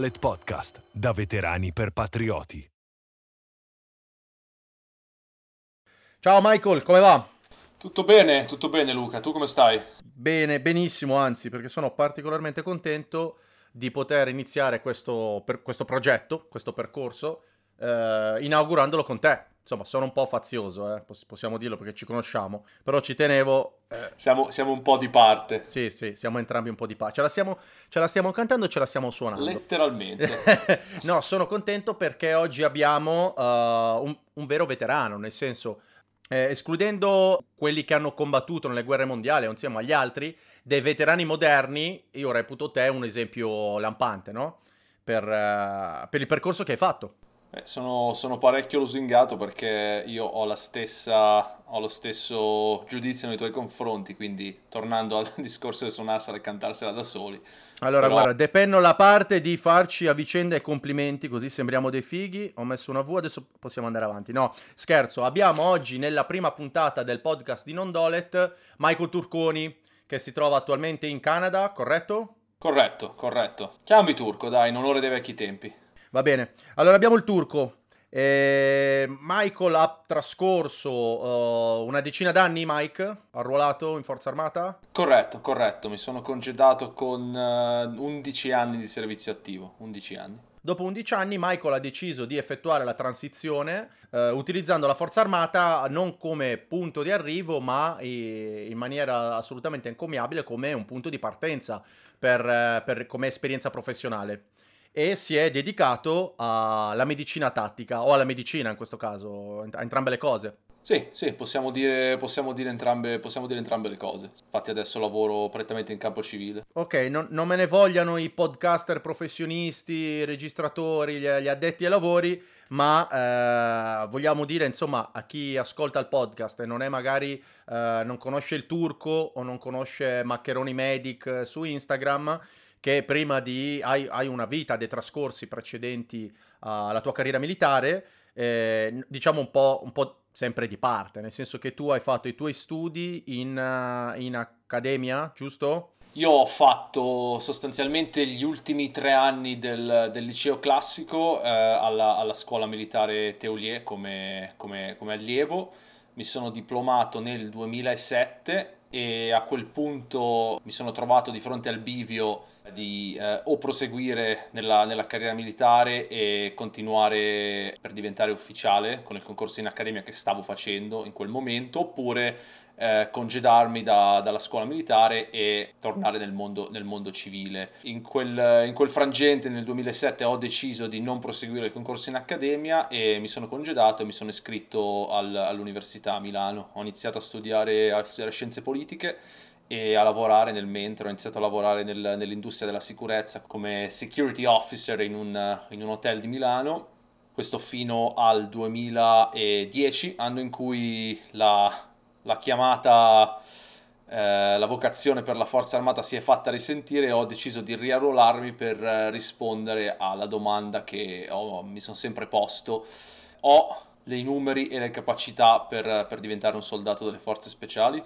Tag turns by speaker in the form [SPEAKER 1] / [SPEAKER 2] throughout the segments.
[SPEAKER 1] Dolet Podcast, da veterani per patrioti.
[SPEAKER 2] Ciao Michael, come va?
[SPEAKER 3] Tutto bene, tutto bene Luca, tu come stai?
[SPEAKER 2] Bene, benissimo, anzi, perché sono particolarmente contento di poter iniziare questo, per, questo progetto, questo percorso, eh, inaugurandolo con te. Insomma, sono un po' fazioso, eh, possiamo dirlo perché ci conosciamo, però ci tenevo...
[SPEAKER 3] Eh. Siamo, siamo, un po' di parte.
[SPEAKER 2] Sì, sì, siamo entrambi un po' di parte. Ce la stiamo, ce la stiamo cantando e ce la stiamo suonando.
[SPEAKER 3] Letteralmente.
[SPEAKER 2] no, sono contento perché oggi abbiamo uh, un, un vero veterano, nel senso eh, escludendo quelli che hanno combattuto nelle guerre mondiali insieme agli altri, dei veterani moderni, io reputo te un esempio lampante, no? Per, uh, per il percorso che hai fatto.
[SPEAKER 3] Eh, sono, sono, parecchio lusingato perché io ho, la stessa, ho lo stesso giudizio nei tuoi confronti, quindi tornando al discorso di suonarsela e cantarsela da soli.
[SPEAKER 2] Allora, però... guarda, depenno la parte di farci a vicenda i complimenti, così sembriamo dei fighi. Ho messo una V, adesso possiamo andare avanti. No, scherzo, abbiamo oggi nella prima puntata del podcast di Nondolet Michael Turconi, che si trova attualmente in Canada, corretto?
[SPEAKER 3] Corretto, corretto. Chiami Turco, dai, in onore dei vecchi tempi.
[SPEAKER 2] Va bene. Allora abbiamo il turco. Eh, Michael ha trascorso uh, una decina d'anni, Mike, arruolato in Forza Armata?
[SPEAKER 3] Corretto, corretto. Mi sono congedato con uh, eh, 11 anni di servizio attivo. 11 anni.
[SPEAKER 2] Dopo 11 anni Michael ha deciso di effettuare la transizione uh, utilizzando la Forza Armata non come punto di arrivo ma in maniera assolutamente encomiabile come un punto di partenza per, per, come esperienza professionale e si è dedicato alla medicina tattica o alla medicina in questo caso, a entrambe le cose.
[SPEAKER 3] Sì, sì, possiamo dire, possiamo dire, entrambe, possiamo dire entrambe le cose. Infatti adesso lavoro prettamente in campo civile.
[SPEAKER 2] Ok, non, non me ne vogliano i podcaster professionisti, i registratori, gli, gli, addetti ai lavori, ma eh, vogliamo dire insomma a chi ascolta il podcast e non è magari, eh, non conosce il turco o non conosce Maccheroni Medic su Instagram, che prima di hai, hai una vita, dei trascorsi precedenti alla tua carriera militare, eh, diciamo un po', un po', sempre di parte, nel senso che tu hai fatto i tuoi studi in, uh, in accademia, giusto?
[SPEAKER 3] Io ho fatto sostanzialmente gli ultimi tre anni del, del liceo classico eh, alla, alla, scuola militare Teulier come, come, come allievo. Mi sono diplomato nel 2007 e a quel punto mi sono trovato di fronte al bivio di eh, o proseguire nella, nella, carriera militare e continuare per diventare ufficiale con il concorso in accademia che stavo facendo in quel momento oppure eh, congedarmi da, dalla scuola militare e tornare nel mondo, nel mondo civile. In quel, in quel, frangente nel 2007 ho deciso di non proseguire il concorso in accademia e mi sono congedato e mi sono iscritto al, all'università a Milano. Ho iniziato a studiare, a studiare scienze politiche e a lavorare nel mentre ho iniziato a lavorare nel, nell'industria della sicurezza come security officer in un, in un hotel di Milano questo fino al 2010 anno in cui la, la chiamata eh, la vocazione per la forza armata si è fatta risentire e ho deciso di riarruolarmi per eh, rispondere alla domanda che ho, mi sono sempre posto. Ho dei numeri e le capacità per, per diventare un soldato delle forze speciali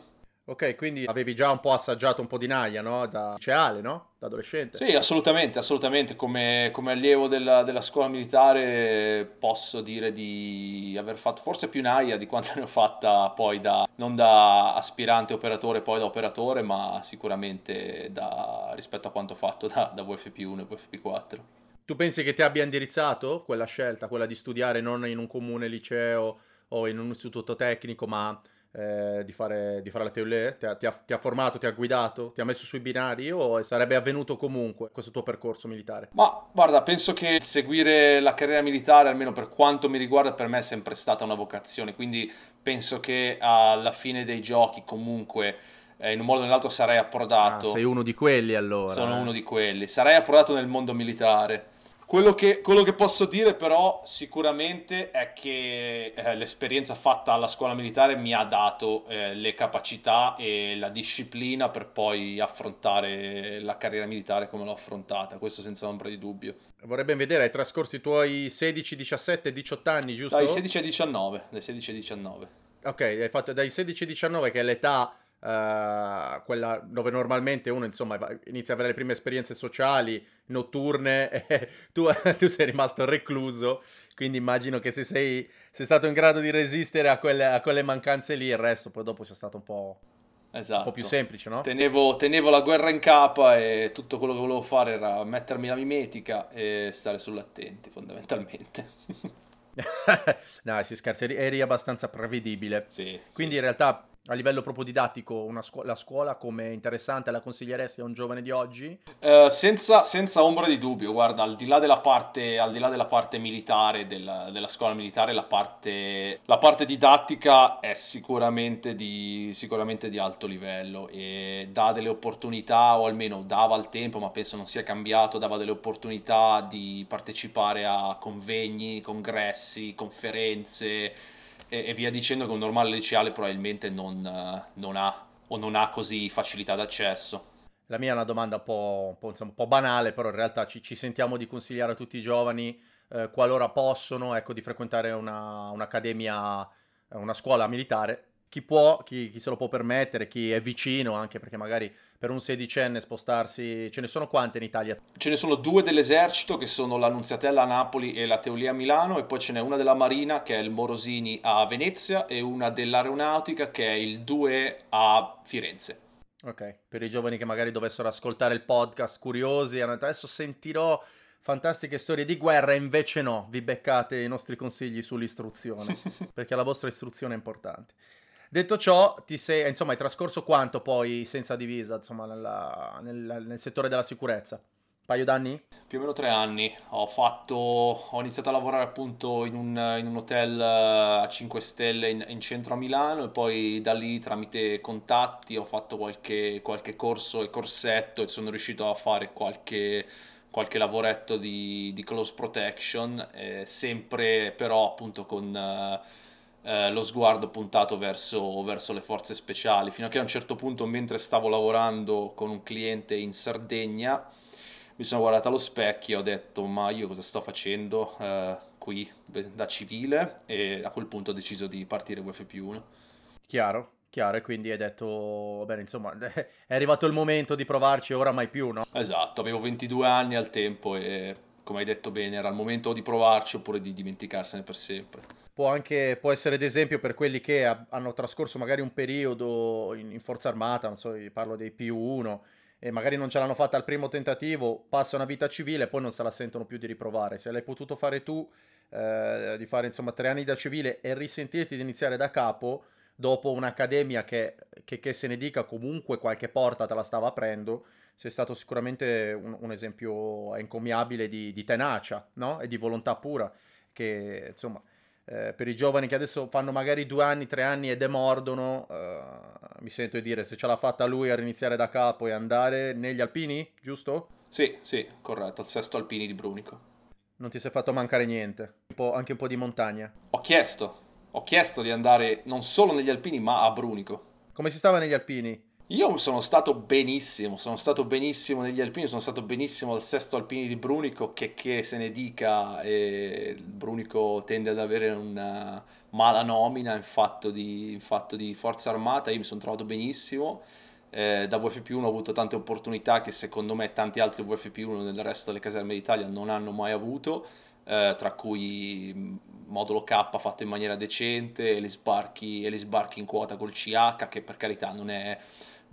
[SPEAKER 2] Ok, quindi avevi già un po' assaggiato un po' di naia, no? Da liceale, no? Da adolescente.
[SPEAKER 3] Sì, assolutamente, assolutamente. Come, come allievo della, della, scuola militare posso dire di aver fatto forse più naia di quanto ne ho fatta poi da, non da aspirante operatore, poi da operatore, ma sicuramente da, rispetto a quanto ho fatto da, da VFP1 e VFP4.
[SPEAKER 2] Tu pensi che ti abbia indirizzato quella scelta, quella di studiare non in un comune liceo o in un istituto tecnico, ma eh, di, fare, di, fare, la teoria? Ti ha, ti, ti ha, formato, ti ha guidato, ti ha messo sui binari o sarebbe avvenuto comunque questo tuo percorso militare?
[SPEAKER 3] Ma guarda, penso che seguire la carriera militare, almeno per quanto mi riguarda, per me è sempre stata una vocazione, quindi penso che alla fine dei giochi comunque eh, in un modo o nell'altro sarei approdato.
[SPEAKER 2] Ah, sei uno di quelli allora.
[SPEAKER 3] Sono eh. uno di quelli. Sarei approdato nel mondo militare. Quello che, quello che, posso dire però sicuramente è che eh, l'esperienza fatta alla scuola militare mi ha dato eh, le capacità e la disciplina per poi affrontare la carriera militare come l'ho affrontata, questo senza ombra di dubbio.
[SPEAKER 2] Vorrei ben vedere, hai trascorso i tuoi 16, 17, 18 anni, giusto?
[SPEAKER 3] Dai 16 ai 19, dai 16 ai 19.
[SPEAKER 2] Ok, hai fatto dai 16 ai 19 che è l'età uh, quella dove normalmente uno insomma inizia a avere le prime esperienze sociali notturne e tu, tu sei rimasto recluso, quindi immagino che se sei, sei stato in grado di resistere a quelle, a quelle mancanze lì, il resto poi dopo sia stato un po'... Esatto. Un po' più esatto. semplice, no?
[SPEAKER 3] Tenevo, tenevo, la guerra in capa e tutto quello che volevo fare era mettermi la mimetica e stare sull'attenti, fondamentalmente.
[SPEAKER 2] no, si scherza, eri abbastanza prevedibile.
[SPEAKER 3] Sì,
[SPEAKER 2] Quindi
[SPEAKER 3] sì.
[SPEAKER 2] in realtà a livello proprio didattico, scu- la scuola come interessante la consiglieresti a un giovane di oggi?
[SPEAKER 3] Uh, senza, senza, ombra di dubbio, guarda, al di là della parte, là della parte militare, della, della, scuola militare, la parte, la parte didattica è sicuramente di, sicuramente di, alto livello e dà delle opportunità, o almeno dava al tempo, ma penso non sia cambiato, dava delle opportunità di partecipare a convegni, congressi, conferenze e, e via dicendo che un normale liceale probabilmente non, eh, non, ha o non ha così facilità d'accesso.
[SPEAKER 2] La mia è una domanda un po', un po', insomma, un po banale, però in realtà ci, ci, sentiamo di consigliare a tutti i giovani, eh, qualora possono, ecco, di frequentare una, un'accademia, una scuola militare. Chi può, chi, chi se lo può permettere, chi è vicino, anche perché magari per un sedicenne spostarsi... Ce ne sono quante in Italia?
[SPEAKER 3] Ce ne sono due dell'esercito che sono la Nunziatella a Napoli e la Teolia a Milano e poi ce n'è una della Marina che è il Morosini a Venezia e una dell'Aeronautica che è il 2 a Firenze.
[SPEAKER 2] Ok, per i giovani che magari dovessero ascoltare il podcast curiosi, hanno detto adesso sentirò fantastiche storie di guerra invece no, vi beccate i nostri consigli sull'istruzione, perché la vostra istruzione è importante. Detto ciò, sei, insomma, hai trascorso quanto poi senza divisa, insomma, nella, nel, nel, settore della sicurezza? Un paio d'anni?
[SPEAKER 3] Più o meno tre anni. Ho, fatto, ho iniziato a lavorare appunto in un, in un hotel eh, a 5 stelle in, in, centro a Milano e poi da lì tramite contatti ho fatto qualche, qualche corso e corsetto e sono riuscito a fare qualche qualche lavoretto di, di close protection, eh, sempre però appunto con, eh, eh, lo sguardo puntato verso, verso, le forze speciali, fino a che a un certo punto, mentre stavo lavorando con un cliente in Sardegna, mi sono guardato allo specchio e ho detto ma io cosa sto facendo eh, qui da civile e a quel punto ho deciso di partire UFP1.
[SPEAKER 2] Chiaro, chiaro, e quindi hai detto, bene, insomma, è arrivato il momento di provarci, ora mai più, no?
[SPEAKER 3] Esatto, avevo 22 anni al tempo e come hai detto bene, era il momento di provarci oppure di dimenticarsene per sempre
[SPEAKER 2] può anche può essere d'esempio per quelli che ha, hanno trascorso magari un periodo in, in, forza armata, non so, parlo dei PU1 e magari non ce l'hanno fatta al primo tentativo, passano a vita civile e poi non se la sentono più di riprovare. Se l'hai potuto fare tu, eh, di fare insomma tre anni da civile e risentirti di iniziare da capo dopo un'accademia che, che, che se ne dica comunque qualche porta te la stava aprendo, sei stato sicuramente un, un esempio encomiabile di, di tenacia no? e di volontà pura che insomma eh, per i giovani che adesso fanno magari due anni, tre anni e demordono, eh, mi sento di dire se ce l'ha fatta lui a riniziare da capo e andare negli alpini, giusto?
[SPEAKER 3] Sì, sì, corretto, al sesto alpini di Brunico.
[SPEAKER 2] Non ti sei fatto mancare niente, un anche un po' di montagna.
[SPEAKER 3] Ho chiesto, ho chiesto di andare non solo negli alpini ma a Brunico.
[SPEAKER 2] Come si stava negli alpini?
[SPEAKER 3] Io sono stato benissimo, sono stato benissimo negli alpini, sono stato benissimo al sesto alpini di Brunico, che, che se ne dica, eh, Brunico tende ad avere una mala nomina in fatto di, in fatto di forza armata, io mi sono trovato benissimo, eh, da VFP1 ho avuto tante opportunità che secondo me tanti altri VFP1 nel resto delle caserme d'Italia non hanno mai avuto, eh, tra cui modulo K fatto in maniera decente e gli sbarchi, e gli sbarchi in quota col CH, che per carità non è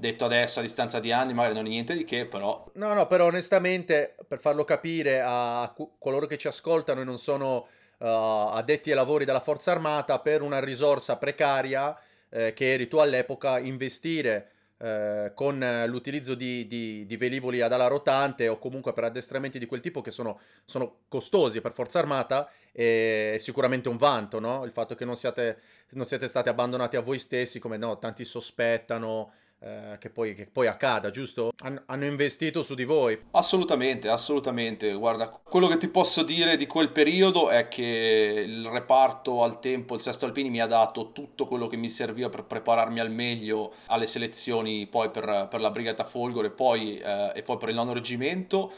[SPEAKER 3] detto adesso a distanza di anni magari non è niente di che, però...
[SPEAKER 2] No, no, però onestamente per farlo capire a coloro che ci ascoltano e non sono uh, addetti ai lavori della Forza Armata, per una risorsa precaria eh, che eri tu all'epoca, investire eh, con l'utilizzo di, di, di, velivoli ad ala rotante o comunque per addestramenti di quel tipo che sono, sono costosi per Forza Armata è sicuramente un vanto, no? Il fatto che non siate, non siete stati abbandonati a voi stessi come no, tanti sospettano eh, che, poi, che, poi, accada, giusto? Han, hanno investito su di voi.
[SPEAKER 3] Assolutamente, assolutamente. Guarda, quello che ti posso dire di quel periodo è che il reparto al tempo, il Sesto Alpini, mi ha dato tutto quello che mi serviva per prepararmi al meglio alle selezioni poi per, per la Brigata Folgore poi, eh, e poi per il nono reggimento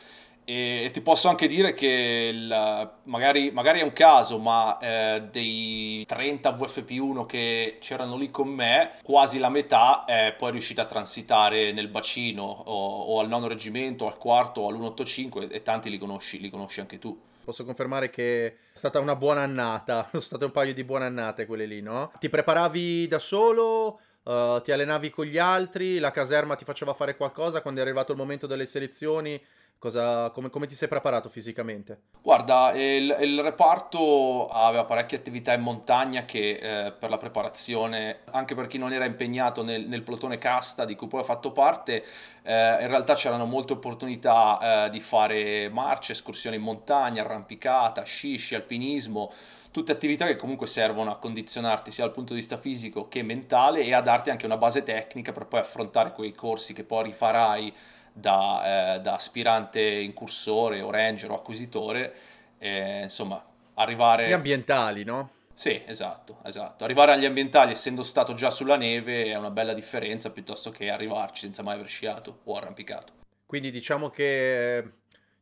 [SPEAKER 3] E, e ti posso anche dire che il, magari, magari, è un caso, ma eh, dei 30 VFP1 che c'erano lì con me, quasi la metà è poi riuscita a transitare nel bacino o, o al nono reggimento, al quarto o all'185 e tanti li conosci, li conosci anche tu.
[SPEAKER 2] Posso confermare che è stata una buona annata, sono state un paio di buone annate quelle lì, no? Ti preparavi da solo? Uh, ti allenavi con gli altri? La caserma ti faceva fare qualcosa quando è arrivato il momento delle selezioni? Cosa, come, come, ti sei preparato fisicamente?
[SPEAKER 3] Guarda, il, il, reparto aveva parecchie attività in montagna che eh, per la preparazione, anche per chi non era impegnato nel, nel plotone casta di cui poi ho fatto parte, eh, in realtà c'erano molte opportunità eh, di fare marce, escursioni in montagna, arrampicata, sci, sci alpinismo, tutte attività che comunque servono a condizionarti sia dal punto di vista fisico che mentale e a darti anche una base tecnica per poi affrontare quei corsi che poi rifarai da, eh, da aspirante incursore o ranger o acquisitore, eh, insomma, arrivare...
[SPEAKER 2] Gli ambientali, no?
[SPEAKER 3] Sì, esatto, esatto. Arrivare agli ambientali essendo stato già sulla neve è una bella differenza piuttosto che arrivarci senza mai aver sciato o arrampicato.
[SPEAKER 2] Quindi diciamo che eh,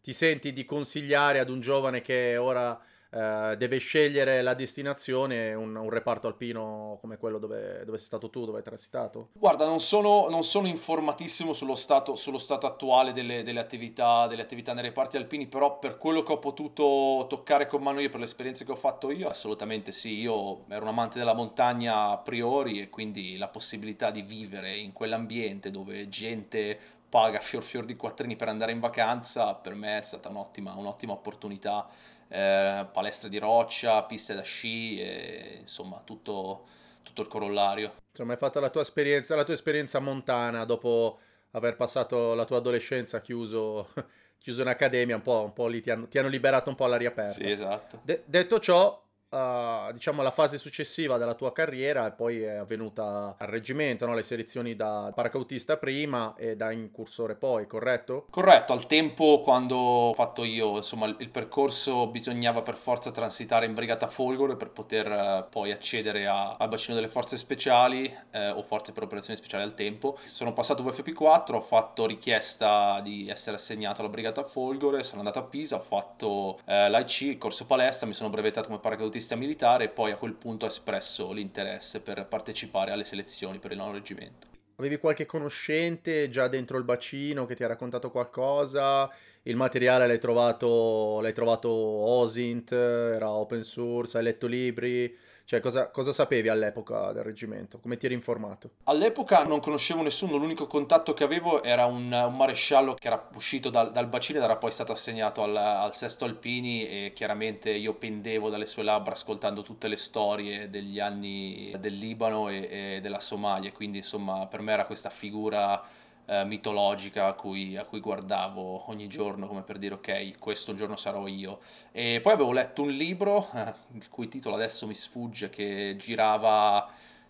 [SPEAKER 2] ti senti di consigliare ad un giovane che ora eh, deve scegliere la destinazione, un, un, reparto alpino come quello dove, dove sei stato tu, dove hai transitato?
[SPEAKER 3] Guarda, non sono, non sono informatissimo sullo stato, sullo stato attuale delle, delle, attività, delle, attività, nei reparti alpini, però per quello che ho potuto toccare con mano io, per le esperienze che ho fatto io, assolutamente sì, io ero un amante della montagna a priori e quindi la possibilità di vivere in quell'ambiente dove gente paga fior fior di quattrini per andare in vacanza, per me è stata un'ottima, un'ottima opportunità eh, palestre di roccia, piste da sci, e, insomma tutto, tutto il corollario.
[SPEAKER 2] Insomma, hai fatto la tua esperienza, la tua esperienza montana dopo aver passato la tua adolescenza chiuso, chiuso in accademia, un po', un po lì ti hanno, ti hanno, liberato un po' all'aria aperta.
[SPEAKER 3] Sì, esatto.
[SPEAKER 2] De- detto ciò, uh, diciamo, la fase successiva della tua carriera e poi è avvenuta al reggimento, no? le selezioni da paracautista prima e da incursore poi, corretto?
[SPEAKER 3] Corretto, al tempo quando ho fatto io, insomma, il, il percorso bisognava per forza transitare in Brigata Folgore per poter uh, poi accedere a, al bacino delle forze speciali eh, o forze per operazioni speciali al tempo. Sono passato VFP4, ho fatto richiesta di essere assegnato alla Brigata Folgore, sono andato a Pisa, ho fatto eh, l'AIC, il corso palestra, mi sono brevettato come paracautista artista militare e poi a quel punto ha espresso l'interesse per partecipare alle selezioni per il nuovo reggimento.
[SPEAKER 2] Avevi qualche conoscente già dentro il bacino che ti ha raccontato qualcosa? Il materiale l'hai trovato, l'hai trovato OSINT, era open source, hai letto libri? Cioè, cosa, cosa, sapevi all'epoca del reggimento? Come ti eri informato?
[SPEAKER 3] All'epoca non conoscevo nessuno, l'unico contatto che avevo era un, un maresciallo che era uscito dal, dal, bacino ed era poi stato assegnato al, al, Sesto Alpini e chiaramente io pendevo dalle sue labbra ascoltando tutte le storie degli anni del Libano e, e della Somalia, quindi insomma per me era questa figura eh, mitologica a cui, a cui, guardavo ogni giorno come per dire ok, questo giorno sarò io. E poi avevo letto un libro, eh, il cui titolo adesso mi sfugge, che girava,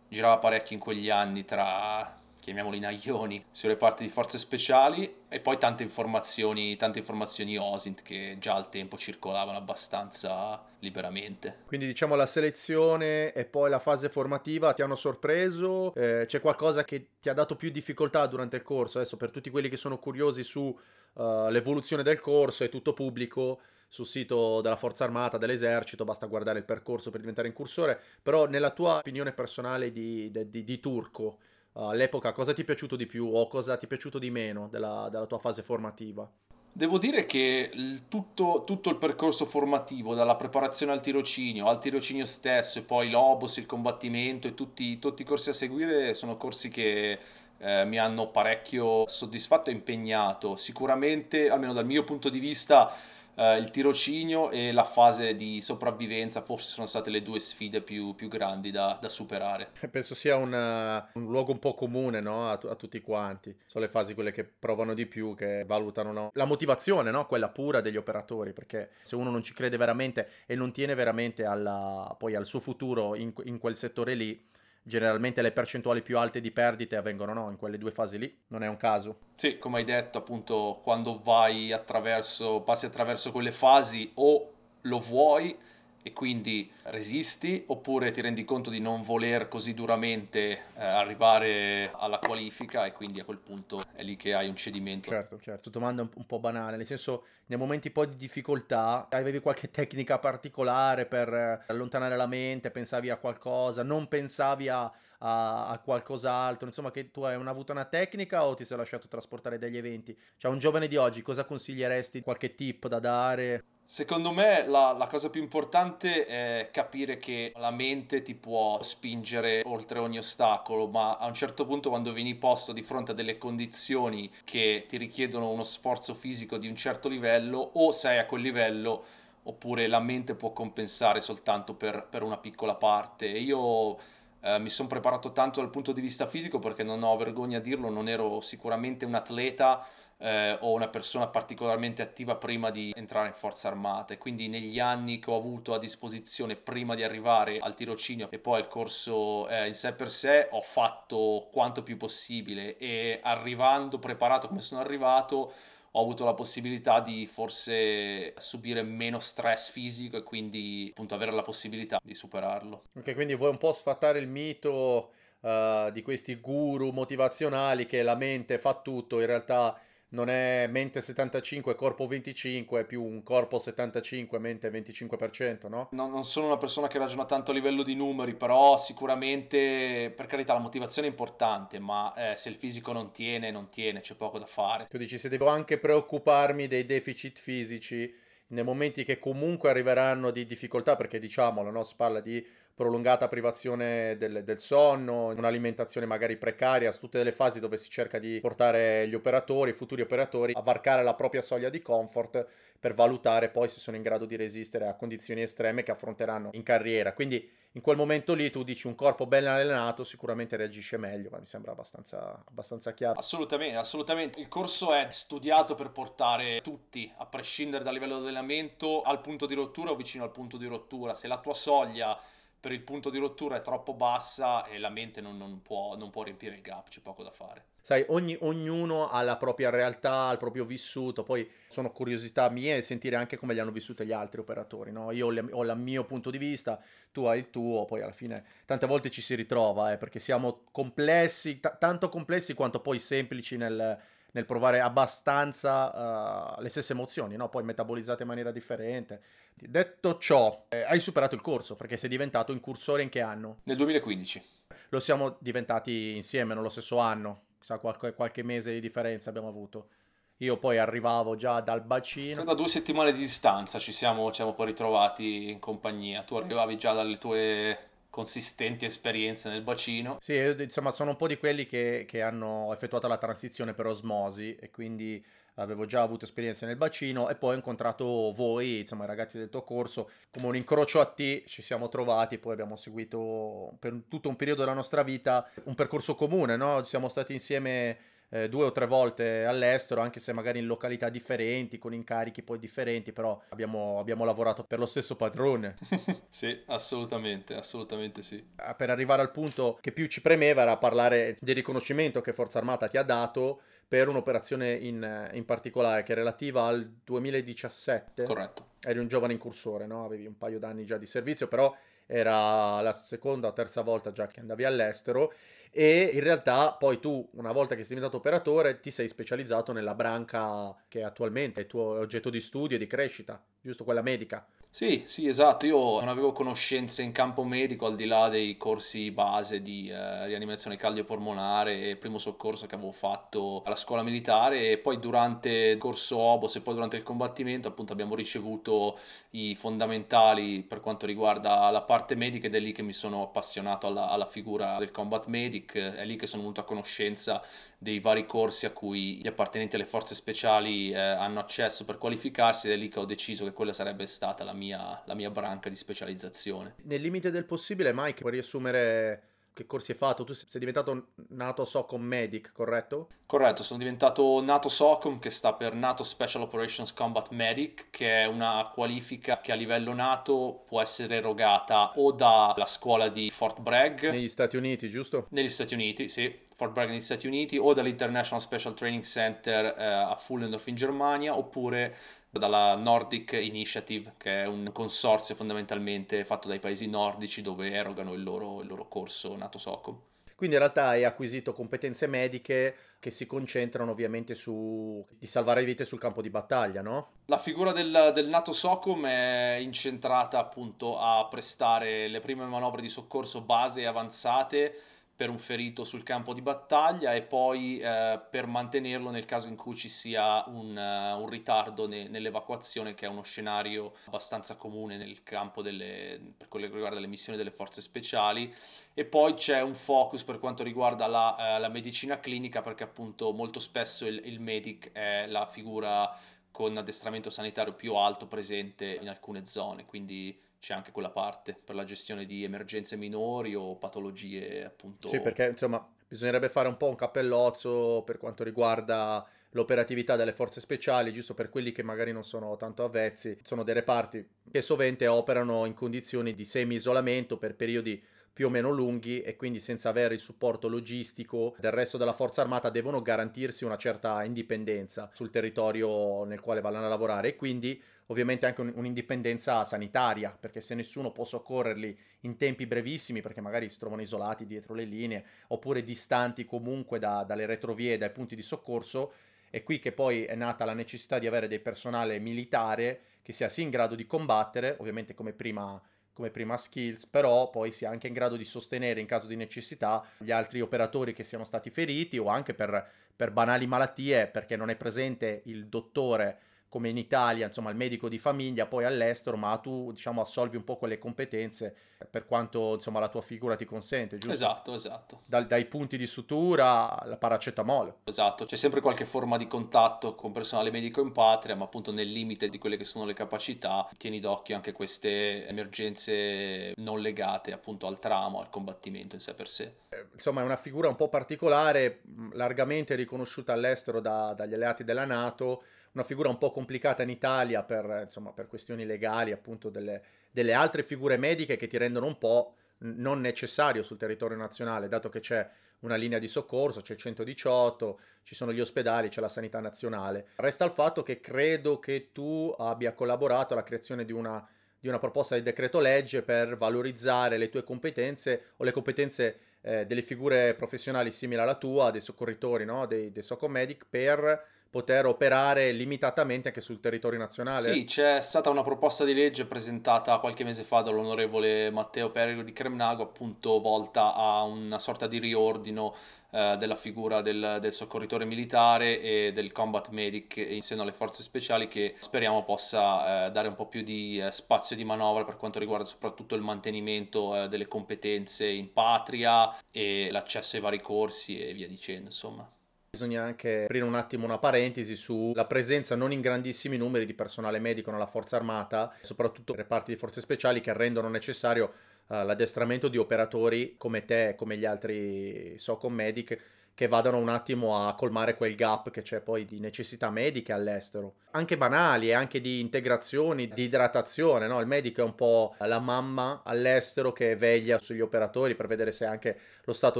[SPEAKER 3] girava parecchio in quegli anni tra chiamiamoli naglioni, sulle parti di forze speciali e poi tante informazioni, tante informazioni OSINT che già al tempo circolavano abbastanza liberamente.
[SPEAKER 2] Quindi diciamo la selezione e poi la fase formativa ti hanno sorpreso? Eh, c'è qualcosa che ti ha dato più difficoltà durante il corso? Adesso per tutti quelli che sono curiosi sull'evoluzione uh, del corso è tutto pubblico sul sito della Forza Armata, dell'Esercito, basta guardare il percorso per diventare incursore, però nella tua opinione personale di, di, di, di turco, all'epoca cosa ti è piaciuto di più o cosa ti è piaciuto di meno della, della tua fase formativa?
[SPEAKER 3] Devo dire che il tutto, tutto, il percorso formativo, dalla preparazione al tirocinio, al tirocinio stesso e poi l'obos, il combattimento e tutti, tutti i corsi a seguire sono corsi che eh, mi hanno parecchio soddisfatto e impegnato. Sicuramente, almeno dal mio punto di vista, Uh, il tirocinio e la fase di sopravvivenza forse sono state le due sfide più, più grandi da, da, superare.
[SPEAKER 2] Penso sia una, un luogo un po' comune no? a, a, tutti quanti. Sono le fasi quelle che provano di più, che valutano no? la motivazione, no? quella pura degli operatori, perché se uno non ci crede veramente e non tiene veramente alla, poi al suo futuro in, in quel settore lì, generalmente le percentuali più alte di perdite avvengono no, in quelle due fasi lì, non è un caso.
[SPEAKER 3] Sì, come hai detto, appunto, quando vai attraverso, passi attraverso quelle fasi o lo vuoi e quindi resisti oppure ti rendi conto di non voler così duramente eh, arrivare alla qualifica e quindi a quel punto è lì che hai un cedimento.
[SPEAKER 2] Certo, certo, domanda un, po' banale, nel senso nei momenti poi di difficoltà avevi qualche tecnica particolare per eh, allontanare la mente, pensavi a qualcosa, non pensavi a, a, a qualcos'altro, insomma che tu hai una, avuto una tecnica o ti sei lasciato trasportare dagli eventi? Cioè un giovane di oggi cosa consiglieresti, qualche tip da dare?
[SPEAKER 3] Secondo me la, la, cosa più importante è capire che la mente ti può spingere oltre ogni ostacolo, ma a un certo punto quando vieni posto di fronte a delle condizioni che ti richiedono uno sforzo fisico di un certo livello, o sei a quel livello oppure la mente può compensare soltanto per, per una piccola parte. Io eh, mi sono preparato tanto dal punto di vista fisico perché non ho vergogna a dirlo, non ero sicuramente un atleta eh, o una persona particolarmente attiva prima di entrare in forza armata e quindi negli anni che ho avuto a disposizione prima di arrivare al tirocinio e poi al corso eh, in sé per sé ho fatto quanto più possibile e arrivando preparato come sono arrivato ho avuto la possibilità di forse subire meno stress fisico e quindi appunto avere la possibilità di superarlo.
[SPEAKER 2] Ok, quindi vuoi un po' sfatare il mito uh, di questi guru motivazionali che la mente fa tutto, in realtà non è mente 75, corpo 25, è più un corpo 75, mente 25%, no?
[SPEAKER 3] no? Non sono una persona che ragiona tanto a livello di numeri, però sicuramente, per carità, la motivazione è importante, ma eh, se il fisico non tiene, non tiene, c'è poco da fare.
[SPEAKER 2] Tu dici, se devo anche preoccuparmi dei deficit fisici, nei momenti che comunque arriveranno di difficoltà, perché diciamolo, no? si parla di prolungata privazione del, del, sonno, un'alimentazione magari precaria, tutte delle fasi dove si cerca di portare gli operatori, i futuri operatori, a varcare la propria soglia di comfort per valutare poi se sono in grado di resistere a condizioni estreme che affronteranno in carriera. Quindi in quel momento lì tu dici un corpo ben allenato sicuramente reagisce meglio, ma mi sembra abbastanza, abbastanza chiaro.
[SPEAKER 3] Assolutamente, assolutamente. Il corso è studiato per portare tutti, a prescindere dal livello di allenamento, al punto di rottura o vicino al punto di rottura. Se la tua soglia per il punto di rottura è troppo bassa e la mente non, non, può, non può, riempire il gap, c'è poco da fare.
[SPEAKER 2] Sai, ogni, ognuno ha la propria realtà, il proprio vissuto, poi sono curiosità mie sentire anche come li hanno vissute gli altri operatori, no? Io ho, il mio punto di vista, tu hai il tuo, poi alla fine tante volte ci si ritrova, eh, perché siamo complessi, t- tanto complessi quanto poi semplici nel, nel provare abbastanza uh, le stesse emozioni, no? poi metabolizzate in maniera differente. Detto ciò, eh, hai superato il corso perché sei diventato incursore in che anno?
[SPEAKER 3] Nel 2015.
[SPEAKER 2] Lo siamo diventati insieme, nello stesso anno, sa qualche, qualche mese di differenza abbiamo avuto. Io poi arrivavo già dal bacino.
[SPEAKER 3] Da due settimane di distanza ci siamo, ci siamo poi ritrovati in compagnia. Tu arrivavi già dalle tue consistenti esperienze nel bacino.
[SPEAKER 2] Sì, insomma, sono un po' di quelli che, che hanno effettuato la transizione per osmosi e quindi avevo già avuto esperienze nel bacino e poi ho incontrato voi, insomma i ragazzi del tuo corso, come un incrocio a T ci siamo trovati, poi abbiamo seguito per tutto un periodo della nostra vita un percorso comune, no? Siamo stati insieme eh, due o tre volte all'estero, anche se magari in località differenti, con incarichi poi differenti, però abbiamo, abbiamo lavorato per lo stesso padrone.
[SPEAKER 3] sì, assolutamente, assolutamente sì.
[SPEAKER 2] Ah, per arrivare al punto che più ci premeva era parlare del riconoscimento che Forza Armata ti ha dato per un'operazione in, in, particolare che è relativa al 2017.
[SPEAKER 3] Corretto.
[SPEAKER 2] Eri un giovane incursore, no? Avevi un paio d'anni già di servizio, però era la seconda o terza volta già che andavi all'estero e in realtà poi tu una volta che sei diventato operatore ti sei specializzato nella branca che attualmente è il tuo oggetto di studio e di crescita, giusto quella medica.
[SPEAKER 3] Sì, sì, esatto. Io non avevo conoscenze in campo medico al di là dei corsi base di eh, rianimazione cardiopolmonare e primo soccorso che avevo fatto alla scuola militare e poi durante il corso OBOS e poi durante il combattimento appunto abbiamo ricevuto i fondamentali per quanto riguarda la parte medica ed è lì che mi sono appassionato alla, alla figura del combat medic, è lì che sono venuto a conoscenza dei vari corsi a cui gli appartenenti alle forze speciali eh, hanno accesso per qualificarsi ed è lì che ho deciso che quella sarebbe stata la mia, la mia branca di specializzazione.
[SPEAKER 2] Nel limite del possibile, Mike, puoi riassumere che corsi hai fatto? Tu sei diventato NATO SOCOM Medic, corretto?
[SPEAKER 3] Corretto, sono diventato NATO SOCOM che sta per NATO Special Operations Combat Medic, che è una qualifica che a livello NATO può essere erogata o dalla scuola di Fort Bragg
[SPEAKER 2] negli Stati Uniti, giusto?
[SPEAKER 3] Negli Stati Uniti, sì Fort Bragg negli Stati Uniti o dall'International Special Training Center eh, a Fullendorf in Germania oppure dalla Nordic Initiative che è un consorzio fondamentalmente fatto dai paesi nordici dove erogano il loro, il loro corso NATO SOCOM.
[SPEAKER 2] Quindi in realtà hai acquisito competenze mediche che si concentrano ovviamente su di salvare vite sul campo di battaglia, no?
[SPEAKER 3] La figura del, del NATO SOCOM è incentrata appunto a prestare le prime manovre di soccorso base e avanzate per un ferito sul campo di battaglia e poi eh, per mantenerlo nel caso in cui ci sia un, uh, un ritardo ne, nell'evacuazione, che è uno scenario abbastanza comune nel campo delle, per quello che riguarda le missioni delle forze speciali. E poi c'è un focus per quanto riguarda la, uh, la medicina clinica, perché appunto molto spesso il, il medic è la figura con addestramento sanitario più alto presente in alcune zone, quindi c'è anche quella parte per la gestione di emergenze minori o patologie appunto.
[SPEAKER 2] Sì, perché insomma bisognerebbe fare un po' un cappellozzo per quanto riguarda l'operatività delle forze speciali, giusto per quelli che magari non sono tanto avvezzi, sono dei reparti che sovente operano in condizioni di semi-isolamento per periodi più o meno lunghi e quindi senza avere il supporto logistico del resto della forza armata devono garantirsi una certa indipendenza sul territorio nel quale vanno a lavorare e quindi ovviamente anche un, un'indipendenza sanitaria, perché se nessuno può soccorrerli in tempi brevissimi, perché magari si trovano isolati dietro le linee, oppure distanti comunque da, dalle retrovie, dai punti di soccorso, è qui che poi è nata la necessità di avere del personale militare che sia sì in grado di combattere, ovviamente come prima, come prima skills, però poi sia anche in grado di sostenere in caso di necessità gli altri operatori che siano stati feriti o anche per, per banali malattie, perché non è presente il dottore come in Italia, insomma, il medico di famiglia, poi all'estero, ma tu, diciamo, assolvi un po' quelle competenze per quanto, insomma, la tua figura ti consente, giusto?
[SPEAKER 3] Esatto, esatto.
[SPEAKER 2] Dal, dai punti di sutura alla paracetamolo.
[SPEAKER 3] Esatto, c'è sempre qualche forma di contatto con personale medico in patria, ma appunto nel limite di quelle che sono le capacità, tieni d'occhio anche queste emergenze non legate appunto al trauma, al combattimento in sé per sé.
[SPEAKER 2] Eh, insomma, è una figura un po' particolare, largamente riconosciuta all'estero da, dagli alleati della Nato, una figura un po' complicata in Italia per, insomma, per questioni legali, appunto delle, delle, altre figure mediche che ti rendono un po' non necessario sul territorio nazionale, dato che c'è una linea di soccorso, c'è il 118, ci sono gli ospedali, c'è la sanità nazionale. Resta il fatto che credo che tu abbia collaborato alla creazione di una, di una proposta di decreto legge per valorizzare le tue competenze o le competenze eh, delle figure professionali simili alla tua, dei soccorritori, no? dei, dei Socomedic, per poter operare limitatamente anche sul territorio nazionale?
[SPEAKER 3] Sì, c'è stata una proposta di legge presentata qualche mese fa dall'onorevole Matteo Perego di Cremnago, appunto volta a una sorta di riordino eh, della figura del, del, soccorritore militare e del combat medic in seno alle forze speciali che speriamo possa eh, dare un po' più di eh, spazio di manovra per quanto riguarda soprattutto il mantenimento eh, delle competenze in patria e l'accesso ai vari corsi e via dicendo, insomma.
[SPEAKER 2] Bisogna anche aprire un attimo una parentesi sulla presenza non in grandissimi numeri di personale medico nella forza armata, soprattutto reparti di forze speciali che rendono necessario uh, l'addestramento di operatori come te, come gli altri SOCOM medic che vadano un attimo a colmare quel gap che c'è poi di necessità mediche all'estero, anche banali e anche di integrazioni, di idratazione, no? Il medico è un po' la mamma all'estero che veglia sugli operatori per vedere se anche lo stato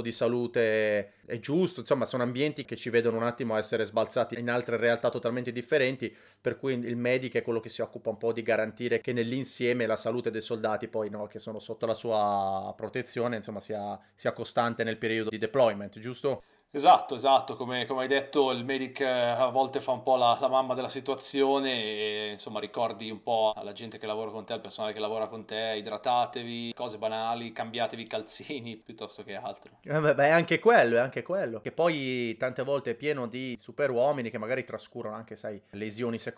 [SPEAKER 2] di salute è giusto, insomma sono ambienti che ci vedono un attimo essere sbalzati in altre realtà totalmente differenti, per cui il medico è quello che si occupa un po' di garantire che nell'insieme la salute dei soldati poi no, che sono sotto la sua protezione, insomma sia, sia costante nel periodo di deployment, giusto?
[SPEAKER 3] Esatto, esatto, come, come, hai detto il medic eh, a volte fa un po' la, la, mamma della situazione e insomma ricordi un po' alla gente che lavora con te, al personale che lavora con te, idratatevi, cose banali, cambiatevi i calzini piuttosto che altro.
[SPEAKER 2] Eh beh, è anche quello, è anche quello, che poi tante volte è pieno di super uomini che magari trascurano anche, sai, lesioni secondarie,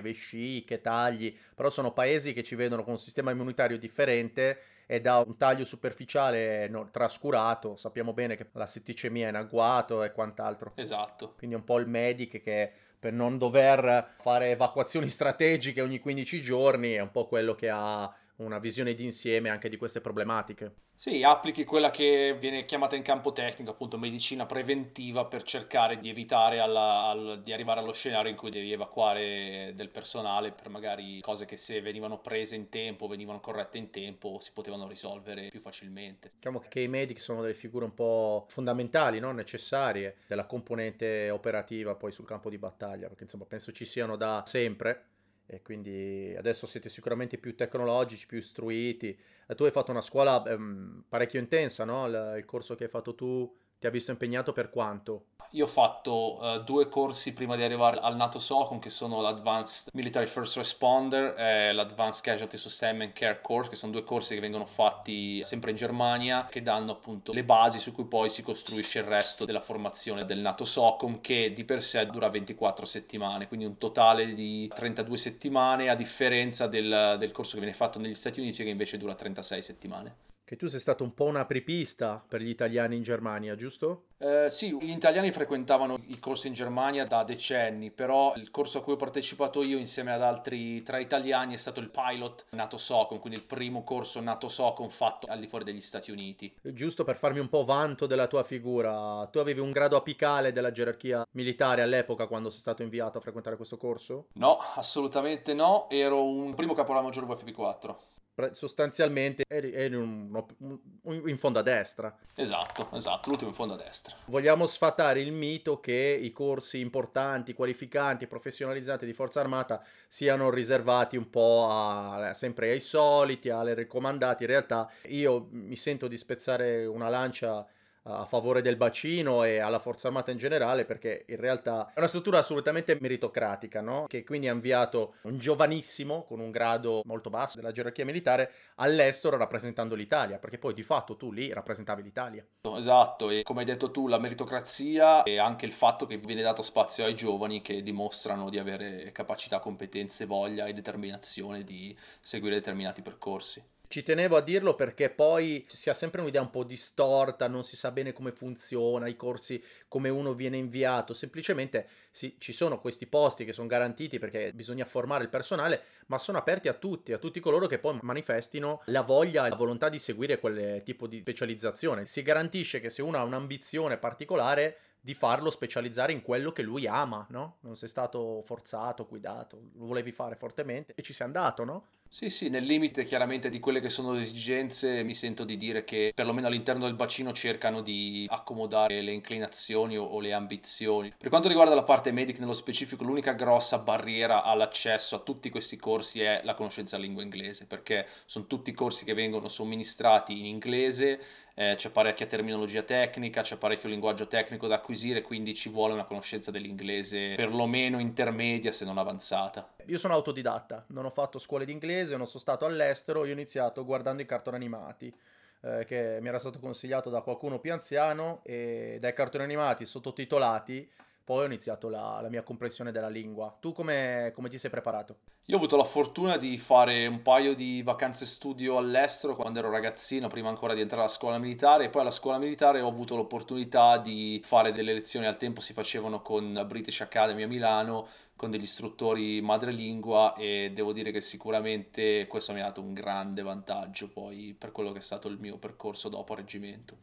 [SPEAKER 2] vesciche, tagli, però sono paesi che ci vedono con un sistema immunitario differente e da un taglio superficiale no, trascurato, sappiamo bene che la setticemia è in agguato e quant'altro.
[SPEAKER 3] Esatto.
[SPEAKER 2] Quindi un po' il medic che per non dover fare evacuazioni strategiche ogni 15 giorni è un po' quello che ha una visione d'insieme anche di queste problematiche.
[SPEAKER 3] Sì, applichi quella che viene chiamata in campo tecnico, appunto medicina preventiva, per cercare di evitare alla, al, di arrivare allo scenario in cui devi evacuare del personale per magari cose che se venivano prese in tempo, venivano corrette in tempo, si potevano risolvere più facilmente.
[SPEAKER 2] Diciamo che i medici sono delle figure un po' fondamentali, no? necessarie della componente operativa poi sul campo di battaglia, perché insomma penso ci siano da sempre e quindi adesso siete sicuramente più tecnologici, più istruiti. E tu hai fatto una scuola ehm, parecchio intensa, no? Il corso che hai fatto tu ti ha visto impegnato per quanto?
[SPEAKER 3] Io ho fatto uh, due corsi prima di arrivare al NATO SOCOM che sono l'Advanced Military First Responder e l'Advanced Casualty Sustainment Care Course che sono due corsi che vengono fatti sempre in Germania che danno appunto le basi su cui poi si costruisce il resto della formazione del NATO SOCOM che di per sé dura 24 settimane quindi un totale di 32 settimane a differenza del, del corso che viene fatto negli Stati Uniti che invece dura 36 settimane
[SPEAKER 2] che tu sei stato un po' una apripista per gli italiani in Germania, giusto?
[SPEAKER 3] Eh, sì, gli italiani frequentavano i corsi in Germania da decenni, però il corso a cui ho partecipato io insieme ad altri tre italiani è stato il pilot NATO SOCOM, quindi il primo corso NATO SOCOM fatto al di fuori degli Stati Uniti.
[SPEAKER 2] Giusto per farmi un po' vanto della tua figura, tu avevi un grado apicale della gerarchia militare all'epoca quando sei stato inviato a frequentare questo corso?
[SPEAKER 3] No, assolutamente no, ero un primo caporale maggiore VFP4
[SPEAKER 2] sostanzialmente eri, eri un, un, in fondo a destra.
[SPEAKER 3] Esatto, esatto, l'ultimo in fondo a destra.
[SPEAKER 2] Vogliamo sfatare il mito che i corsi importanti, qualificanti, professionalizzati di Forza Armata siano riservati un po' a, sempre ai soliti, alle raccomandate. In realtà io mi sento di spezzare una lancia a favore del bacino e alla Forza Armata in generale perché in realtà è una struttura assolutamente meritocratica, no? che quindi ha inviato un giovanissimo con un grado molto basso della gerarchia militare all'estero rappresentando l'Italia, perché poi di fatto tu lì rappresentavi l'Italia.
[SPEAKER 3] Esatto, e come hai detto tu, la meritocrazia e anche il fatto che viene dato spazio ai giovani che dimostrano di avere capacità, competenze, voglia e determinazione di seguire determinati percorsi.
[SPEAKER 2] Ci tenevo a dirlo perché poi si ha sempre un'idea un po' distorta, non si sa bene come funziona, i corsi, come uno viene inviato, semplicemente sì, ci sono questi posti che sono garantiti perché bisogna formare il personale, ma sono aperti a tutti, a tutti coloro che poi manifestino la voglia e la volontà di seguire quel tipo di specializzazione. Si garantisce che se uno ha un'ambizione particolare di farlo specializzare in quello che lui ama, no? Non sei stato forzato, guidato, lo volevi fare fortemente e ci sei andato, no?
[SPEAKER 3] Sì, sì, nel limite chiaramente di quelle che sono le esigenze mi sento di dire che perlomeno all'interno del bacino cercano di accomodare le inclinazioni o, o le ambizioni. Per quanto riguarda la parte medica nello specifico, l'unica grossa barriera all'accesso a tutti questi corsi è la conoscenza della lingua inglese, perché sono tutti corsi che vengono somministrati in inglese, eh, c'è parecchia terminologia tecnica, c'è parecchio linguaggio tecnico da acquisire, quindi ci vuole una conoscenza dell'inglese perlomeno intermedia se non avanzata.
[SPEAKER 2] Io sono autodidatta, non ho fatto scuole di inglese, non sono stato all'estero, io ho iniziato guardando i cartoni animati. Eh, che mi era stato consigliato da qualcuno più anziano e dai cartoni animati sottotitolati poi ho iniziato la, la mia comprensione della lingua. Tu come, come, ti sei preparato?
[SPEAKER 3] Io ho avuto la fortuna di fare un paio di vacanze studio all'estero quando ero ragazzino, prima ancora di entrare alla scuola militare, e poi alla scuola militare ho avuto l'opportunità di fare delle lezioni, al tempo si facevano con British Academy a Milano, con degli istruttori madrelingua e devo dire che sicuramente questo mi ha dato un grande vantaggio poi per quello che è stato il mio percorso dopo reggimento.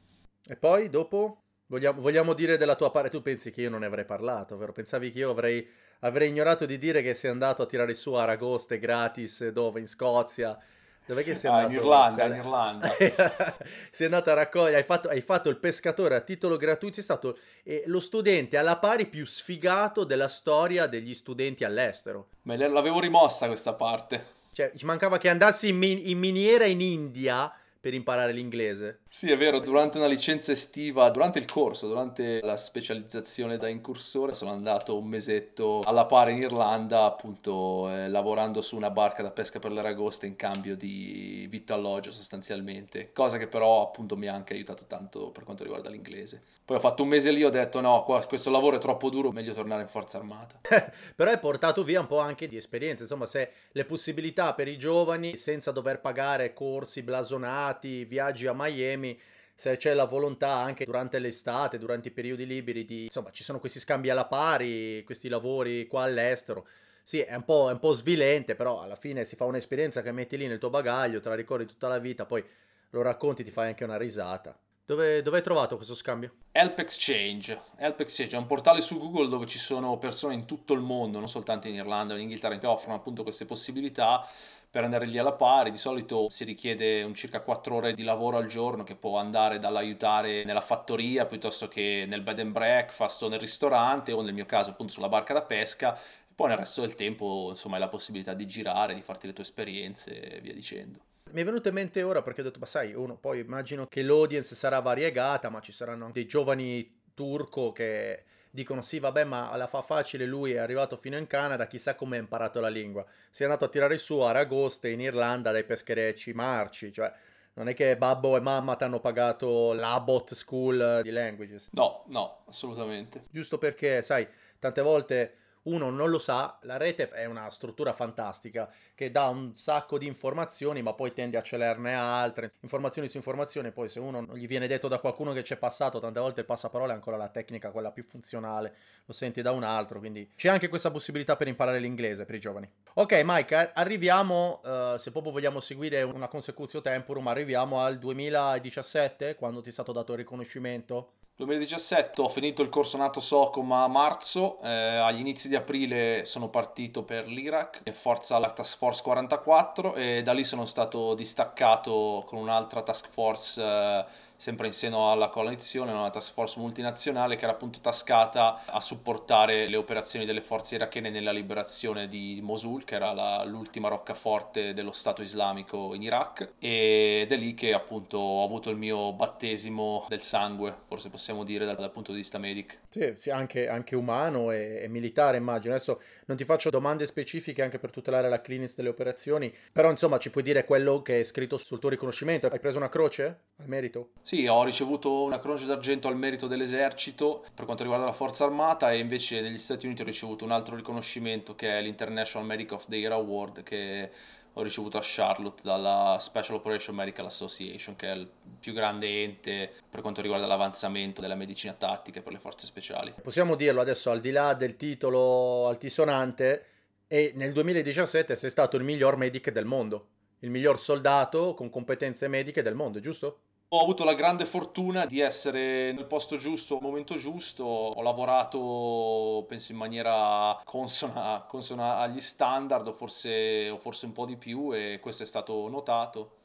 [SPEAKER 2] E poi dopo Vogliamo, vogliamo, dire della tua parte, tu pensi che io non ne avrei parlato, vero? Pensavi che io avrei, avrei ignorato di dire che sei andato a tirare su Aragoste gratis dove? In Scozia?
[SPEAKER 3] Dov'è che sei ah, andato? in Irlanda, in Irlanda.
[SPEAKER 2] sei andato a raccogliere, hai fatto, hai fatto, il pescatore a titolo gratuito, sei stato eh, lo studente alla pari più sfigato della storia degli studenti all'estero.
[SPEAKER 3] Me l'avevo rimossa questa parte.
[SPEAKER 2] Cioè, ci mancava che andassi in, min- in miniera in India per imparare l'inglese.
[SPEAKER 3] Sì, è vero, durante una licenza estiva, durante il corso, durante la specializzazione da incursore, sono andato un mesetto alla pari in Irlanda, appunto eh, lavorando su una barca da pesca per le ragoste in cambio di vitto alloggio sostanzialmente, cosa che però appunto mi ha anche aiutato tanto per quanto riguarda l'inglese. Poi ho fatto un mese lì, ho detto no, questo lavoro è troppo duro, meglio tornare in forza armata.
[SPEAKER 2] però hai portato via un po' anche di esperienza, insomma se le possibilità per i giovani senza dover pagare corsi blasonati, fatti viaggi a Miami, se c'è la volontà anche durante l'estate, durante i periodi liberi, di, insomma, ci sono questi scambi alla pari, questi lavori qua all'estero. sì, è un, po', è un po' svilente, però alla fine si fa un'esperienza che metti lì nel tuo bagaglio, te la ricordi tutta la vita, poi lo racconti, ti fai anche una risata. Dove, dove, hai trovato questo scambio?
[SPEAKER 3] Help Exchange. Help Exchange è un portale su Google dove ci sono persone in tutto il mondo, non soltanto in Irlanda o in Inghilterra, che offrono appunto queste possibilità per andare lì alla pari. Di solito si richiede un circa 4 ore di lavoro al giorno che può andare dall'aiutare nella fattoria piuttosto che nel bed and breakfast o nel ristorante o nel mio caso appunto sulla barca da pesca. Poi nel resto del tempo insomma hai la possibilità di girare, di farti le tue esperienze e via dicendo.
[SPEAKER 2] Mi è venuto in mente ora perché ho detto, ma sai, uno, poi immagino che l'audience sarà variegata, ma ci saranno dei giovani turco che dicono sì, vabbè, ma la fa facile, lui è arrivato fino in Canada, chissà come ha imparato la lingua. Si è andato a tirare su a Aragoste in Irlanda dai pescherecci marci, cioè non è che babbo e mamma ti hanno pagato l'Abbott School di Languages.
[SPEAKER 3] No, no, assolutamente.
[SPEAKER 2] Giusto perché, sai, tante volte uno non lo sa, la rete è una struttura fantastica che dà un sacco di informazioni, ma poi tende a celerne altre, informazioni su informazioni, poi se uno non gli viene detto da qualcuno che c'è passato, tante volte il passaparola è ancora la tecnica, quella più funzionale, lo senti da un altro, quindi c'è anche questa possibilità per imparare l'inglese per i giovani. Ok Mike, arriviamo, uh, se proprio vogliamo seguire una consecutio temporum, arriviamo al 2017, quando ti è stato dato il riconoscimento
[SPEAKER 3] 2017 ho finito il corso NATO SOCOM a marzo, eh, agli inizi di aprile sono partito per l'Iraq, forza alla Task Force 44 e da lì sono stato distaccato con un'altra task force eh, sempre in seno alla coalizione, una task force multinazionale che era appunto tascata a supportare le operazioni delle forze irachene nella liberazione di Mosul, che era la, l'ultima roccaforte dello Stato islamico in Iraq, ed è lì che appunto ho avuto il mio battesimo del sangue, forse possiamo dire dal, dal punto di vista medic.
[SPEAKER 2] Sì, sì anche, anche umano e, e, militare immagino. Adesso non ti faccio domande specifiche anche per tutelare la clearance delle operazioni, però insomma ci puoi dire quello che è scritto sul tuo riconoscimento. Hai preso una croce al merito?
[SPEAKER 3] Sì, ho ricevuto una croce d'argento al merito dell'esercito per quanto riguarda la forza armata e invece negli Stati Uniti ho ricevuto un altro riconoscimento che è l'International Medic of the Year Award che ho ricevuto a Charlotte dalla Special Operation Medical Association, che è il più grande ente per quanto riguarda l'avanzamento della medicina tattica per le forze speciali.
[SPEAKER 2] Possiamo dirlo adesso, al di là del titolo altisonante, e nel 2017 sei stato il miglior medic del mondo, il miglior soldato con competenze mediche del mondo, giusto?
[SPEAKER 3] Ho avuto la grande fortuna di essere nel posto giusto al momento giusto, ho lavorato penso in maniera consona, consona agli standard o forse, o forse, un po' di più e questo è stato notato.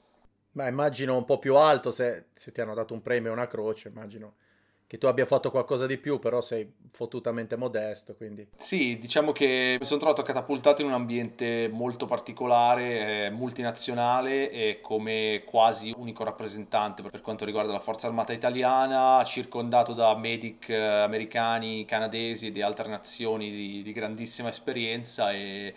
[SPEAKER 2] Ma immagino un po' più alto se, se ti hanno dato un premio o una croce, immagino che tu abbia fatto qualcosa di più, però sei fottutamente modesto, quindi...
[SPEAKER 3] Sì, diciamo che mi sono trovato catapultato in un ambiente molto particolare, eh, multinazionale e come quasi unico rappresentante per quanto riguarda la Forza Armata Italiana, circondato da medic eh, americani, canadesi e di altre nazioni di, di grandissima esperienza e...